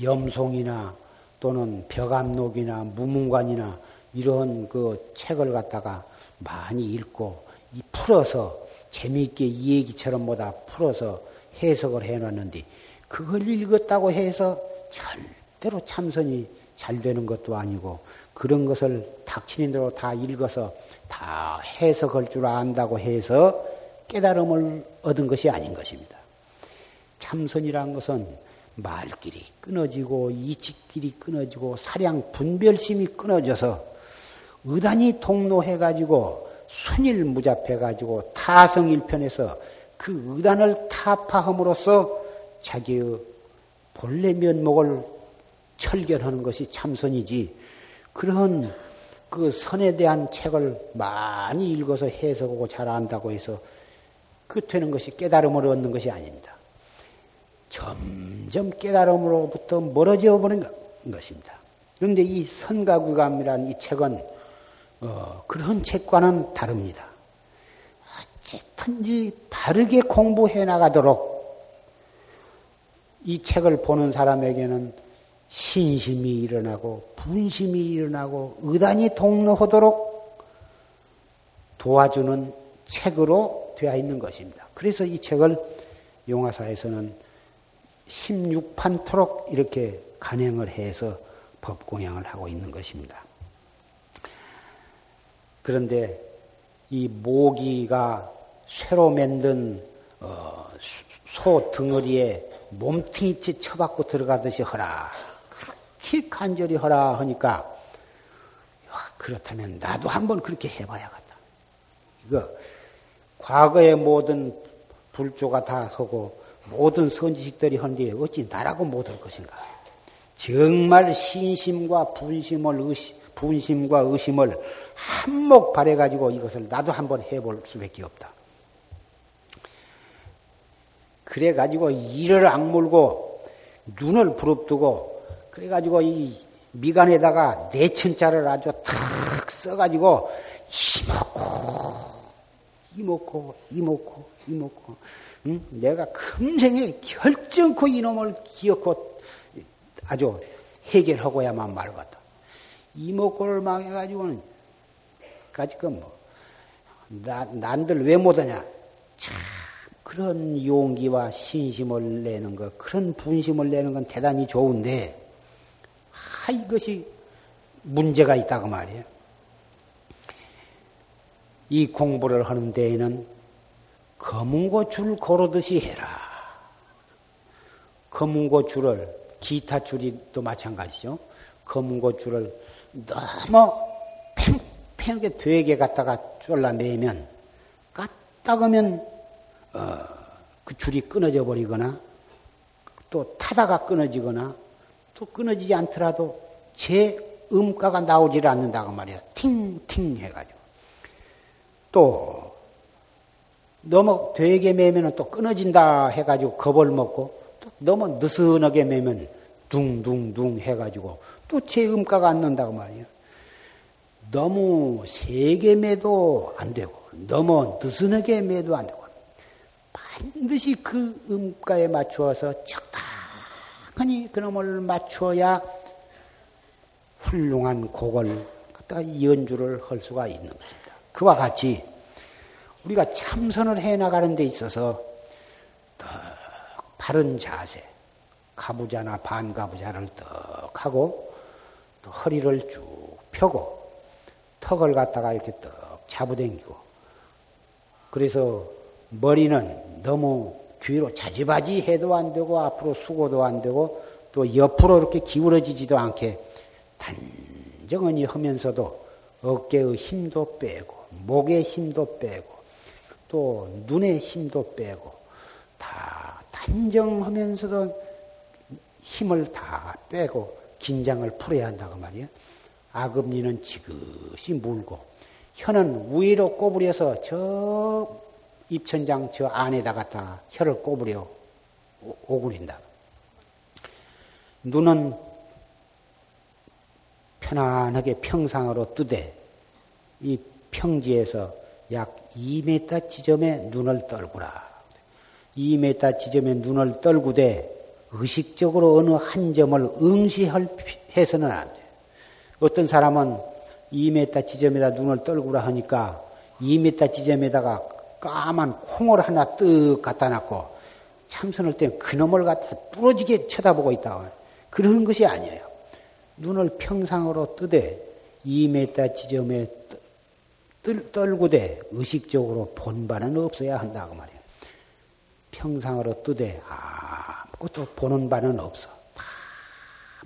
염송이나 또는 벽암록이나 무문관이나 이런 그 책을 갖다가 많이 읽고 풀어서 재미있게 이 얘기처럼 뭐다 풀어서 해석을 해놨는데 그걸 읽었다고 해서 절대로 참선이 잘 되는 것도 아니고 그런 것을 닥치는 대로 다 읽어서 다 해석할 줄 안다고 해서 깨달음을 얻은 것이 아닌 것입니다. 참선이란 것은 말길이 끊어지고 이치길이 끊어지고 사량 분별심이 끊어져서 의단이 통로해가지고 순일 무잡해가지고 타성일편에서 그 의단을 타파함으로써 자기의 본래 면목을 철결하는 것이 참선이지 그런 그 선에 대한 책을 많이 읽어서 해석하고 잘 안다고 해서 그 되는 것이 깨달음을 얻는 것이 아닙니다. 점점 깨달음으로부터 멀어져 버린 것입니다. 그런데 이 선가구감이라는 이 책은 어, 그런 책과는 다릅니다. 어쨌든지 바르게 공부해 나가도록 이 책을 보는 사람에게는 신심이 일어나고 분심이 일어나고 의단이 동로하도록 도와주는 책으로 되어 있는 것입니다. 그래서 이 책을 용화사에서는 16판토록 이렇게 간행을 해서 법공양을 하고 있는 것입니다. 그런데 이 모기가 쇠로 만든 어, 소 덩어리에 몸뚱이째 쳐박고 들어가듯이 허라. 그렇게 간절히 허라 하니까 그렇다면 나도 한번 그렇게 해봐야겠다. 이거 과거의 모든 불조가 다 하고 모든 선지식들이 한데 어찌 나라고 못할 것인가? 정말 신심과 분심을 의심, 분심과 의심을 한몫 발해 가지고 이것을 나도 한번 해볼 수밖에 없다. 그래 가지고 이를 악물고 눈을 부릅뜨고 그래 가지고 이 미간에다가 내천자를 아주 탁 써 가지고 이먹고 이먹고 이먹고 이먹고 응? 내가 금생에 결정코 이놈을 기억고 아주 해결하고야만 말겠다. 이목구를 망해가지고는 까지금 뭐 난들 왜 못하냐? 참 그런 용기와 신심을 내는 것, 그런 분심을 내는 건 대단히 좋은데, 아, 이것이 문제가 있다고 말이에요. 이 공부를 하는 데에는 검은고 줄 고르듯이 해라. 검은고 줄을, 기타 줄이 또 마찬가지죠. 검은고 줄을 너무 팽팽하게 되게 갖다가 졸라매면 까딱하면 어, 그 줄이 끊어져 버리거나 또 타다가 끊어지거나 또 끊어지지 않더라도 제 음가가 나오질 않는다고 말이야. 팅팅 해가지고. 또 너무 되게 매면 또 끊어진다 해가지고 겁을 먹고 또 너무 느슨하게 매면 둥둥둥 해가지고 또제 음가가 안 난다고 말이야. 너무 세게 매도 안 되고 너무 느슨하게 매도 안 되고 반드시 그 음가에 맞추어서 적당히 그놈을 맞추어야 훌륭한 곡을 갖다가 연주를 할 수가 있는 것입니다. 그와 같이 우리가 참선을 해 나가는 데 있어서 바른 자세, 가부자나 반가부자를 떡 하고 또 허리를 쭉 펴고 턱을 갖다가 이렇게 떡 잡아당기고. 그래서 머리는 너무 뒤로 자지바지 해도 안 되고 앞으로 수고도 안 되고 또 옆으로 이렇게 기울어지지도 않게 단정히 하면서도 어깨의 힘도 빼고 목의 힘도 빼고 또 눈의 힘도 빼고 다 단정하면서도 힘을 다 빼고 긴장을 풀어야 한다고 말이야. 악음리는 지그시 물고 혀는 위로 꼬부려서 저 입천장 저 안에다 갖다 혀를 꼬부려 오구린다. 눈은 편안하게 평상으로 뜨되 이 평지에서 약 2m 지점에 눈을 떨구라. 2m 지점에 눈을 떨구되 의식적으로 어느 한 점을 응시해서는 안 돼. 어떤 사람은 2m 지점에다 눈을 떨구라 하니까 2m 지점에다가 까만 콩을 하나 뜩 갖다 놨고 참선할 때는 그놈을 갖다 부러지게 쳐다보고 있다. 그런 것이 아니에요. 눈을 평상으로 뜨되 2m 지점에 떨구되 의식적으로 본 바는 없어야 한다고 말이에요. 평상으로 뜨되 아무것도 보는 바는 없어.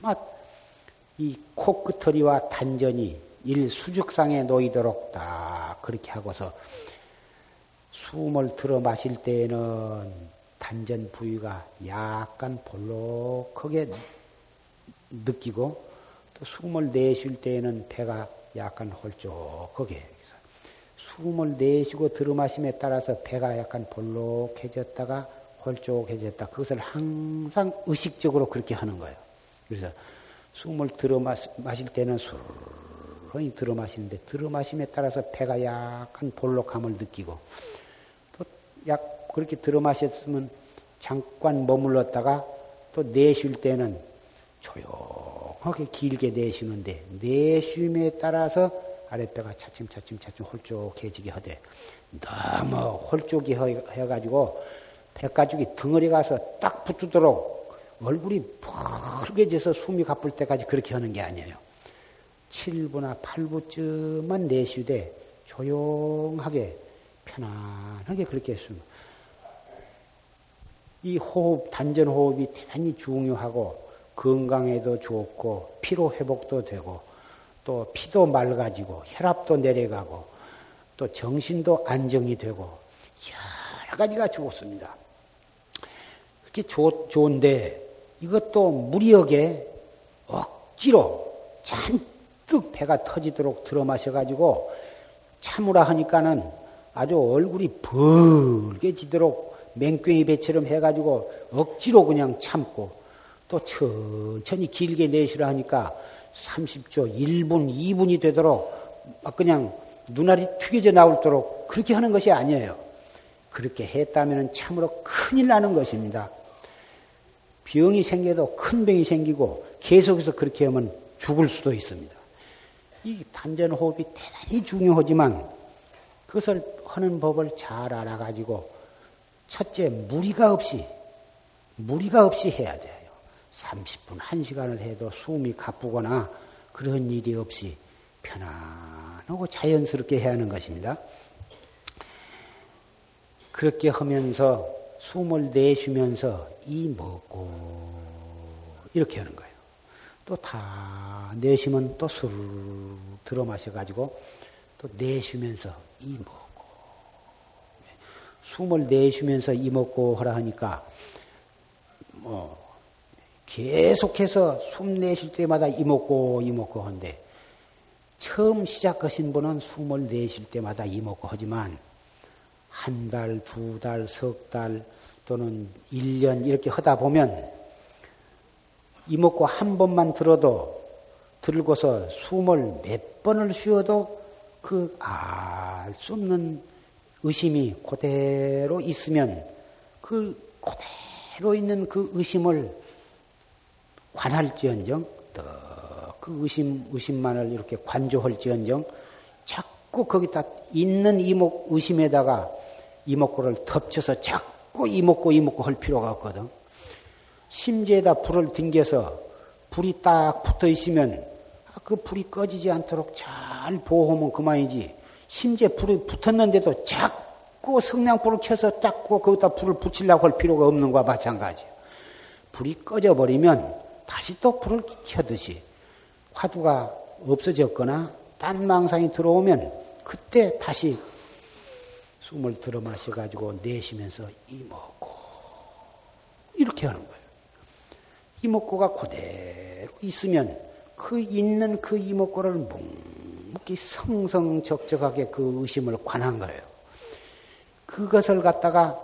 다이 코끝터리와 단전이 일 수죽상에 놓이도록 딱 그렇게 하고서 숨을 들어 마실 때에는 단전 부위가 약간 볼록하게 느끼고 또 숨을 내쉴 때에는 배가 약간 홀쭉하게 숨을 내쉬고 들어마심에 따라서 배가 약간 볼록해졌다가 홀쭉해졌다. 그것을 항상 의식적으로 그렇게 하는 거예요. 그래서 숨을 들어 마실 때는 술렁이 들어 마시는데 들어 마심에 따라서 배가 약간 볼록함을 느끼고 또 약 그렇게 들어 마셨으면 잠깐 머물렀다가 또 내쉴 때는 조용하게 길게 내쉬는데 내쉼에 따라서 아랫배가 차츰차츰 차츰 홀쭉해지게 하되 너무 홀쭉이 해가지고 배가죽이 덩어리 가서 딱 붙도록 얼굴이 펄개져서 숨이 가쁠 때까지 그렇게 하는 게 아니에요. 7부나 8부쯤만 내쉬되 조용하게 편안하게 그렇게 숨. 이 호흡, 단전 호흡이 대단히 중요하고 건강에도 좋고 피로 회복도 되고 또 피도 맑아지고 혈압도 내려가고 또 정신도 안정이 되고 여러 가지가 좋습니다. 그렇게 좋, 좋은데 이것도 무리하게 억지로 잔뜩 배가 터지도록 들어 마셔가지고 참으라 하니까는 아주 얼굴이 벌게지도록 맹꽹이 배처럼 해가지고 억지로 그냥 참고 또 천천히 길게 내쉬라 하니까 30초, 1분, 2분이 되도록 막 그냥 눈알이 튀겨져 나올도록 그렇게 하는 것이 아니에요. 그렇게 했다면 참으로 큰일 나는 것입니다. 병이 생겨도 큰 병이 생기고 계속해서 그렇게 하면 죽을 수도 있습니다. 이 단전 호흡이 대단히 중요하지만 그것을 하는 법을 잘 알아가지고 첫째 무리가 없이 무리가 없이 해야 돼요. 30분, 1시간을 해도 숨이 가쁘거나 그런 일이 없이 편안하고 자연스럽게 해야 하는 것입니다. 그렇게 하면서 숨을 내쉬면서 이 먹고 이렇게 하는 거예요. 또 다 내쉬면 또 술 들어 마셔가지고 또 내쉬면서 이 먹고 숨을 내쉬면서 이 먹고 하라 하니까 뭐 계속해서 숨 내쉴 때마다 이먹고 이먹고 한데 처음 시작하신 분은 숨을 내쉴 때마다 이먹고 하지만 한 달, 두 달, 석 달 또는 1년 이렇게 하다 보면 이먹고 한 번만 들어도 들고서 숨을 몇 번을 쉬어도 그 알 수 없는 의심이 그대로 있으면 그 그대로 있는 그 의심을 관할지언정 그 의심 의심만을 이렇게 관조할지언정 자꾸 거기다 있는 이목 의심에다가 이목구를 덮쳐서 자꾸 이목구 이목구 할 필요가 없거든. 심지에다 불을 튕겨서 불이 딱 붙어 있으면 그 불이 꺼지지 않도록 잘 보호하면 그만이지. 심지어 불이 붙었는데도 자꾸 성냥불을 켜서 자꾸 거기다 불을 붙이려고 할 필요가 없는 거와 마찬가지. 불이 꺼져버리면 다시 또 불을 켜듯이 화두가 없어졌거나 딴 망상이 들어오면 그때 다시 숨을 들어 마셔가지고 내쉬면서 이먹고 이렇게 하는 거예요. 이먹고가 그대로 있으면 그 있는 그 이먹고를 묵묵히 성성적적하게 그 의심을 관한 거예요. 그것을 갖다가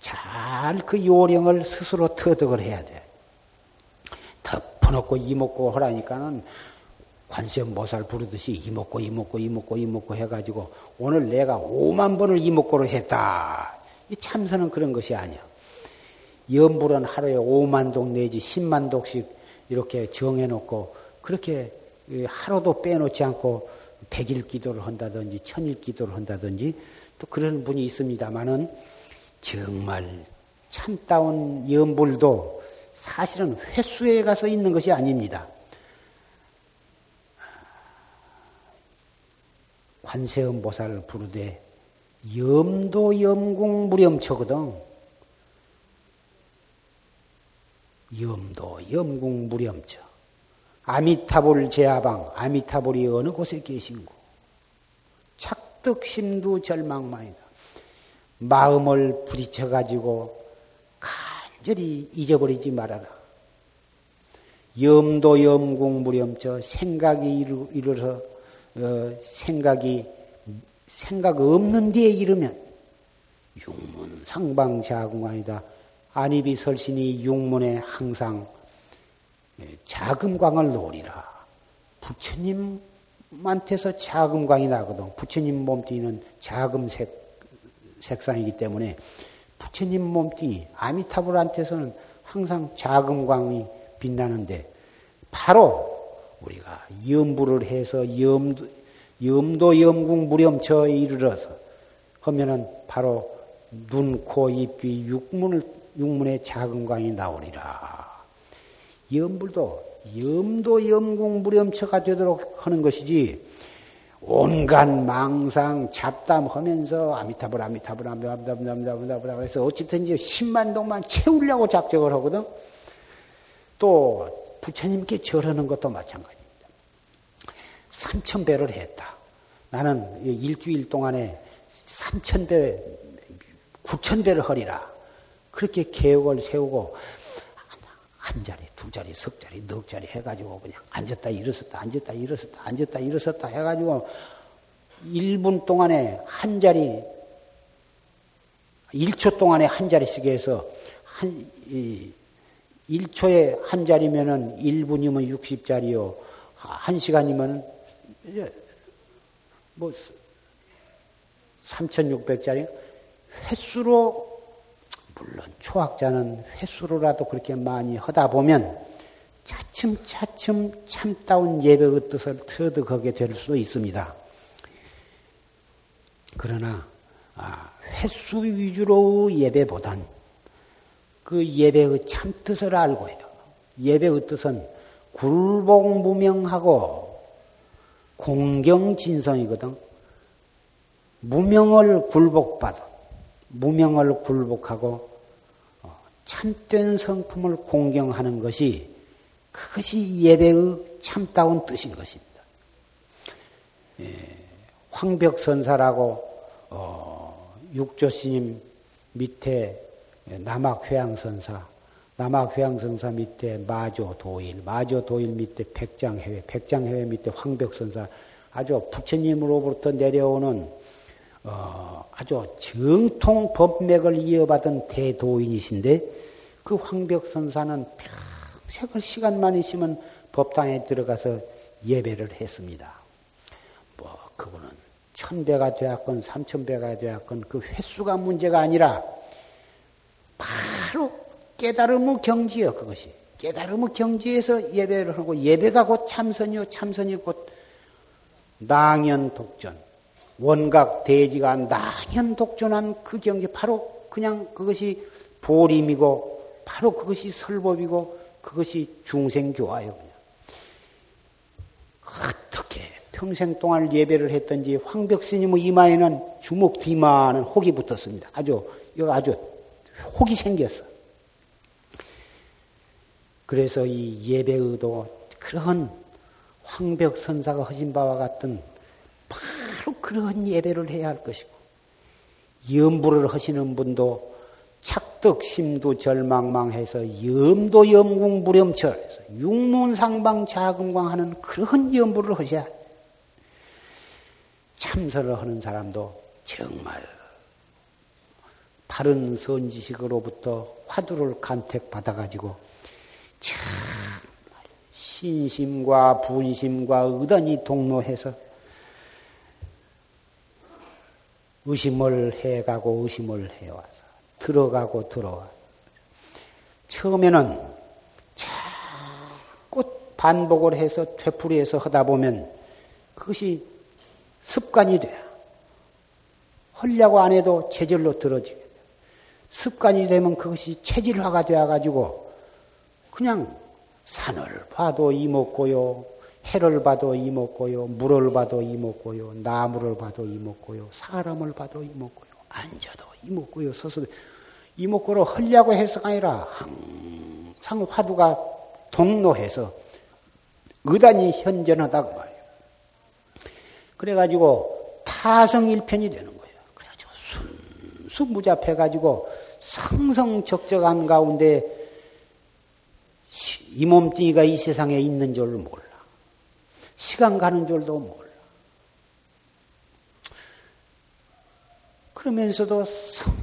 잘 그 요령을 스스로 터득을 해야 돼. 덮어놓고 이먹고 하라니까는 관세음보살 부르듯이 이먹고 이먹고 이먹고 이먹고 해가지고 오늘 내가 5만 번을 이먹고를 했다. 이 참선은 그런 것이 아니야. 염불은 하루에 5만 독 내지 10만 독씩 이렇게 정해놓고 그렇게 하루도 빼놓지 않고 백일 기도를 한다든지 천일 기도를 한다든지 또 그런 분이 있습니다만은 정말 참다운 염불도 사실은 횟수에 가서 있는 것이 아닙니다. 관세음 보살을 부르되 염도 염궁 무렴처거든. 염도 염궁 무렴처. 아미타불 제하방, 아미타불이 어느 곳에 계신고. 착득심도 절망만이다. 마음을 부딪혀 가지고 간절히 잊어버리지 말아라. 염도 염궁 무렴처 생각이 이르러 어, 생각이 생각 없는 데에 이르면 육문 상방자궁아니다 안입이 설신이 육문에 항상 예, 자금광을 놓으리라. 부처님한테서 자금광이 나거든. 부처님 몸뚱이는 자금 색 색상이기 때문에 부처님 몸뚱이 아미타불한테서는 항상 자금광이 빛나는데 바로 우리가 염불을 해서 염도, 염도 염궁 무렴처에 이르러서 하면은 바로 눈, 코, 입, 귀, 육문을, 육문의 작은 광이 나오리라. 염불도 염도 염궁 무렴처가 되도록 하는 것이지 온갖 망상 잡담하면서 아미타불 아미타불 아미타불 아미타불 아미타불 그래서 어찌든지 10만 동만 채우려고 작정을 하거든. 또 부처님께 절하는 것도 마찬가지입니다. 삼천 배를 했다. 나는 일주일 동안에 삼천 배, 구천 배를 허리라. 그렇게 계획을 세우고 한 자리, 두 자리, 석 자리, 넉 자리 해가지고 그냥 앉았다 일어섰다, 앉았다 일어섰다, 앉았다 일어섰다 해가지고 1분 동안에 한 자리, 1초 동안에 한 자리씩 해서 한, 1초에 한 자리면은 1분이면 60자리요. 1시간이면 뭐 3,600자리 횟수로 물론 초학자는 횟수로라도 그렇게 많이 하다 보면 차츰차츰 참다운 예배의 뜻을 터득하게 될 수도 있습니다. 그러나 아, 횟수 위주로 예배보단 그 예배의 참 뜻을 알고 해요. 예배의 뜻은 굴복무명하고 공경진성이거든. 무명을 굴복받아 무명을 굴복하고 어, 참된 성품을 공경하는 것이 그것이 예배의 참다운 뜻인 것입니다. 예, 황벽선사라고 어, 육조스님 밑에 남학회양선사, 남학회양선사 밑에 마조 도일, 마조 도일 밑에 백장회회, 백장회회 밑에 황벽선사, 아주 부처님으로부터 내려오는 어, 아주 정통 법맥을 이어받은 대도인이신데 그 황벽선사는 평생을 시간만 있으면 법당에 들어가서 예배를 했습니다. 뭐 그분은 천배가 되었건 삼천배가 되었건 그 횟수가 문제가 아니라 바로 깨달음의 경지요, 그것이. 깨달음의 경지에서 예배를 하고, 예배가 곧 참선이요, 참선이 곧 낭연 독전. 원각 대지가 낭연 독전한 그 경지, 바로 그냥 그것이 보림이고, 바로 그것이 설법이고, 그것이 중생교화요, 그냥. 어떻게 평생 동안 예배를 했던지 황벽스님의 이마에는 주먹 뒤만은 혹이 붙었습니다. 아주, 이거 아주 혹이 생겼어. 그래서 이 예배의도 그러한 황벽 선사가 허신 바와 같은 바로 그러한 예배를 해야 할 것이고 염불을 하시는 분도 착덕심도 절망망해서 염도 염궁 무렴철해서 육문상방 자금광하는 그러한 염불을 하셔야 참선을 하는 사람도 정말 바른 선지식으로부터 화두를 간택받아가지고 참 신심과 분심과 의단이 동로해서 의심을 해가고 의심을 해와서 들어가고 들어와. 처음에는 자꾸 반복을 해서 되풀이해서 하다 보면 그것이 습관이 돼. 헐려고 안 해도 체질로 들어지게 돼. 습관이 되면 그것이 체질화가 되어가지고 그냥 산을 봐도 이먹고요, 해를 봐도 이먹고요, 물을 봐도 이먹고요, 나무를 봐도 이먹고요, 사람을 봐도 이먹고요, 앉아도 이먹고요, 서서 이먹고로 헐려고 해서가 아니라 항상 화두가 동로해서 의단이 현전하다고 말이에요. 그래가지고 타성일편이 되는 거예요. 그래가지고 순수 무잡해가지고 성성적적한 가운데 이 몸뚱이가 이 세상에 있는 줄 몰라. 시간 가는 줄도 몰라. 그러면서도 성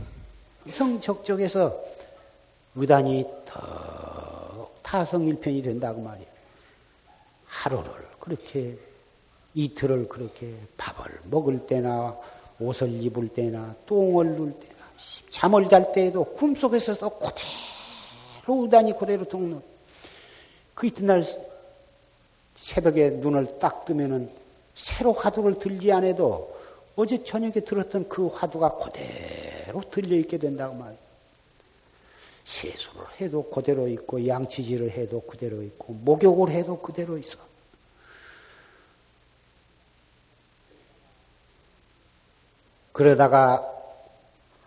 성적적해서 의단이 더 타성일편이 된다고 말이에요. 하루를 그렇게 이틀을 그렇게 밥을 먹을 때나 옷을 입을 때나 똥을 눌 때나 잠을 잘 때에도 꿈속에서도 그대로 의단이 그대로 동는 그 이튿날 새벽에 눈을 딱 뜨면은 새로 화두를 들지 않아도 어제 저녁에 들었던 그 화두가 그대로 들려있게 된다고 말이에요. 세수를 해도 그대로 있고, 양치질을 해도 그대로 있고, 목욕을 해도 그대로 있어. 그러다가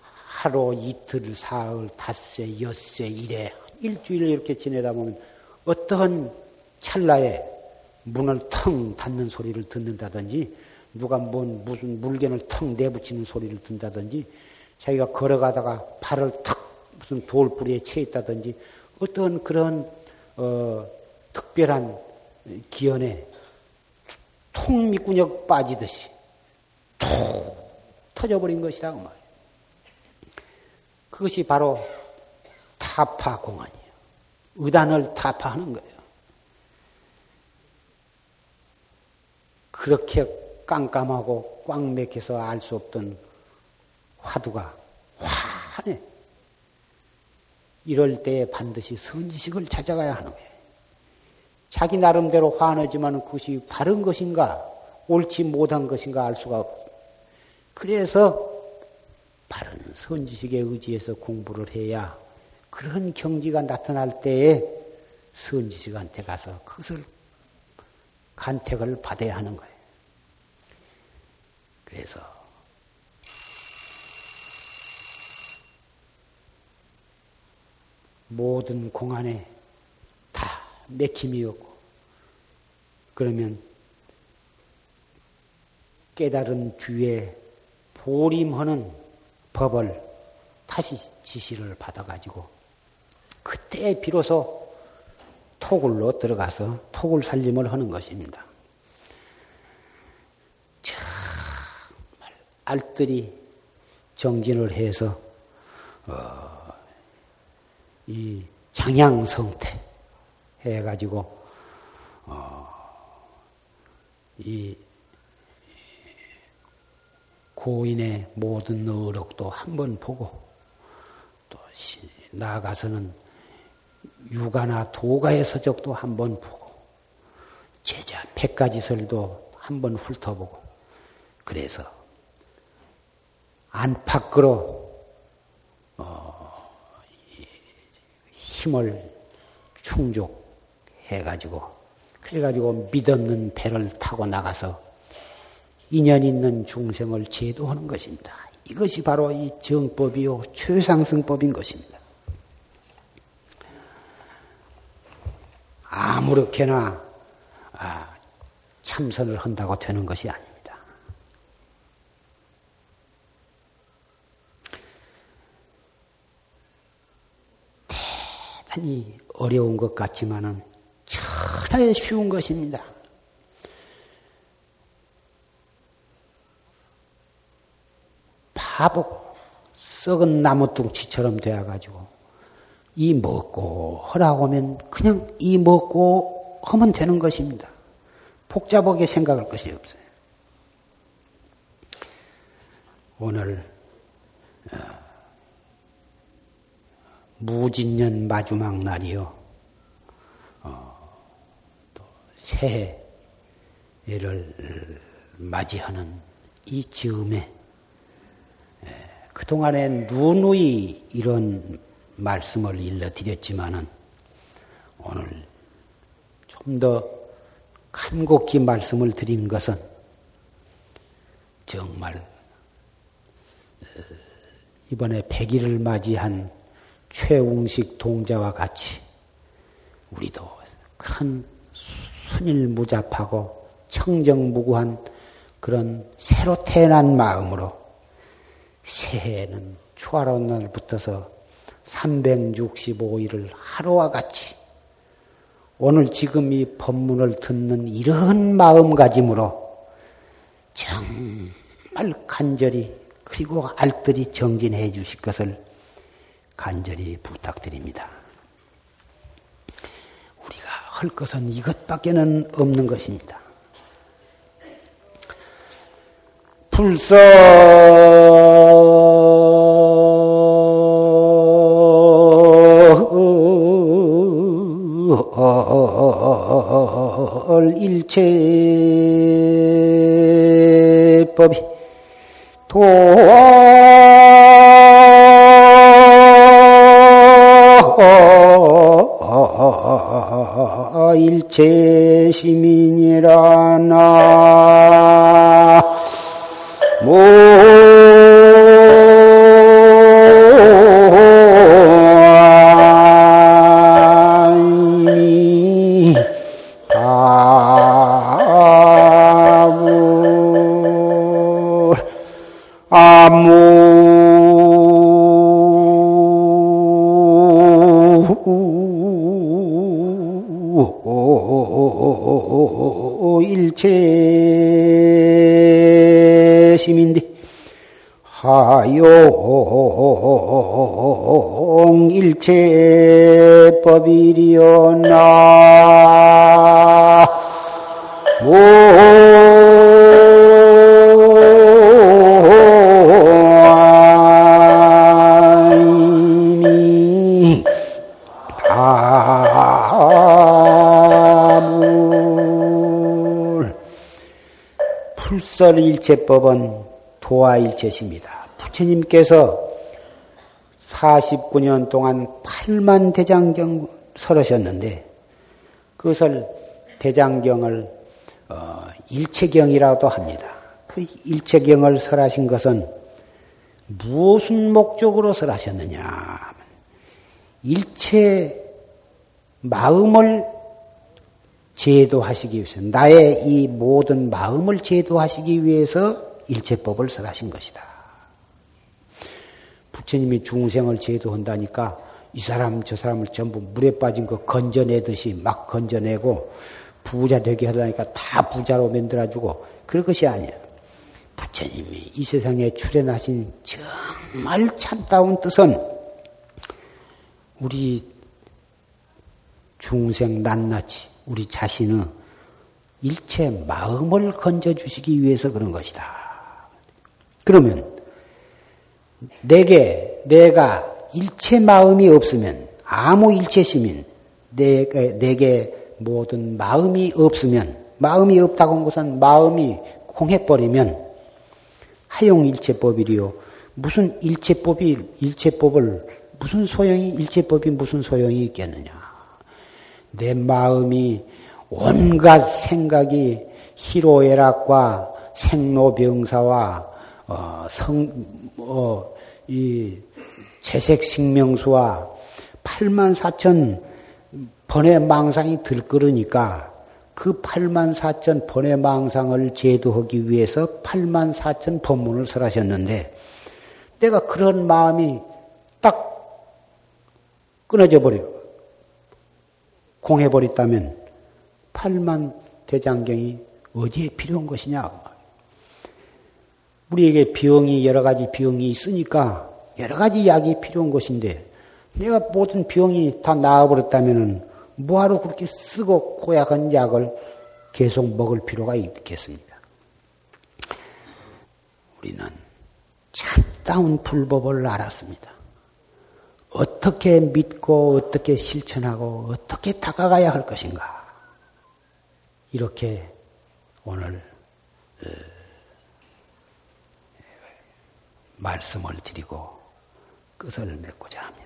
하루, 이틀, 사흘, 닷새, 엿새, 일에, 일주일 이렇게 지내다 보면 어떠한 찰나에 문을 텅 닫는 소리를 듣는다든지 누가 뭔 무슨 물건을 텅 내붙이는 소리를 듣는다든지 자기가 걸어가다가 발을 탁 무슨 돌뿌리에 채 있다든지 어떤 그런 어, 특별한 기연에 통미꾸역 빠지듯이 툭 터져버린 것이라고 말이에요. 그것이 바로 타파 공안이에요. 의단을 타파하는 거예요. 그렇게 깜깜하고 꽉 막혀서 알 수 없던 화두가 환해. 이럴 때 반드시 선지식을 찾아가야 하는 거예요. 자기 나름대로 화하지만 그것이 바른 것인가, 옳지 못한 것인가 알 수가 없어요. 그래서 바른 선지식에 의지해서 공부를 해야 그런 경지가 나타날 때에 선지식한테 가서 그것을 간택을 받아야 하는 거예요. 그래서 모든 공안에 다 맥힘이 없고 그러면 깨달은 뒤에 보림하는 법을 다시 지시를 받아가지고 그때 비로소 토굴로 들어가서 토굴 살림을 하는 것입니다. 정말 알뜰히 정진을 해서 어, 이 장양성태 해가지고 어, 이 고인의 모든 어록도 한 번 보고 또 나아가서는 유가나 도가의 서적도 한번 보고 제자 백가지설도 한번 훑어보고 그래서 안팎으로 어, 힘을 충족해가지고 그래가지고 믿었는 배를 타고 나가서 인연 있는 중생을 제도하는 것입니다. 이것이 바로 이 정법이요 최상승법인 것입니다. 아무렇게나 아, 참선을 한다고 되는 것이 아닙니다. 대단히 어려운 것 같지만은 천하에 쉬운 것입니다. 바보 썩은 나무뚱치처럼 되어가지고 이 먹고 허라고 하면 그냥 이 먹고 하면 되는 것입니다. 복잡하게 생각할 것이 없어요. 오늘 어, 무진년 마지막 날이요. 어, 또 새해를 맞이하는 이 즈음에 그동안에 누누이 이런 말씀을 일러드렸지만은 오늘 좀 더 간곡히 말씀을 드린 것은 정말 어, 이번에 100일을 맞이한 최웅식 동자와 같이 우리도 큰 순일무잡하고 청정무구한 그런 새로 태어난 마음으로 새해에는 초하로운 날부터서 365일을 하루와 같이 오늘 지금 이 법문을 듣는 이런 마음가짐으로 정말 간절히 그리고 알뜰히 정진해 주실 것을 간절히 부탁드립니다. 우리가 할 것은 이것밖에는 없는 것입니다. 불서 일체법이 도와 일체 시민이라 나일 하용 일체 법이리오나 불설일체법은 도화일체십니다. 부처님께서 49년 동안 8만 대장경 설하셨는데 그것을 대장경을 어, 일체경이라도 합니다. 그 일체경을 설하신 것은 무슨 목적으로 설하셨느냐? 일체 마음을 제도하시기 위해서 나의 이 모든 마음을 제도하시기 위해서 일체법을 설하신 것이다. 부처님이 중생을 제도한다니까 이 사람 저 사람을 전부 물에 빠진 거 건져내듯이 막 건져내고 부자 되게 하다니까 다 부자로 만들어주고 그럴 것이 아니야. 부처님이 이 세상에 출연하신 정말 참다운 뜻은 우리 중생 낱낱이 우리 자신의 일체 마음을 건져주시기 위해서 그런 것이다. 그러면 내게 내가 일체 마음이 없으면 아무 일체심인 내게, 내게 모든 마음이 없으면 마음이 없다고 한 것은 마음이 공해버리면 하용일체법이리요. 무슨 일체법이 일체법을 무슨 소용이 일체법이 무슨 소용이 있겠느냐? 내 마음이 온갖 생각이 희로애락과 생로병사와 어, 성, 어, 이 재색식명수와 8만 4천 번의 망상이 들끓으니까 그 8만 4천 번의 망상을 제도하기 위해서 8만 4천 법문을 설하셨는데 내가 그런 마음이 딱 끊어져 버려. 공해버렸다면 8만 대장경이 어디에 필요한 것이냐? 우리에게 병이 여러 가지 병이 있으니까 여러 가지 약이 필요한 것인데 내가 모든 병이 다 나아버렸다면은 뭐하러 그렇게 쓰고 고약한 약을 계속 먹을 필요가 있겠습니까? 우리는 참다운 불법을 알았습니다. 어떻게 믿고 어떻게 실천하고 어떻게 다가가야 할 것인가. 이렇게 오늘 어, 말씀을 드리고 끝을 맺고자 합니다.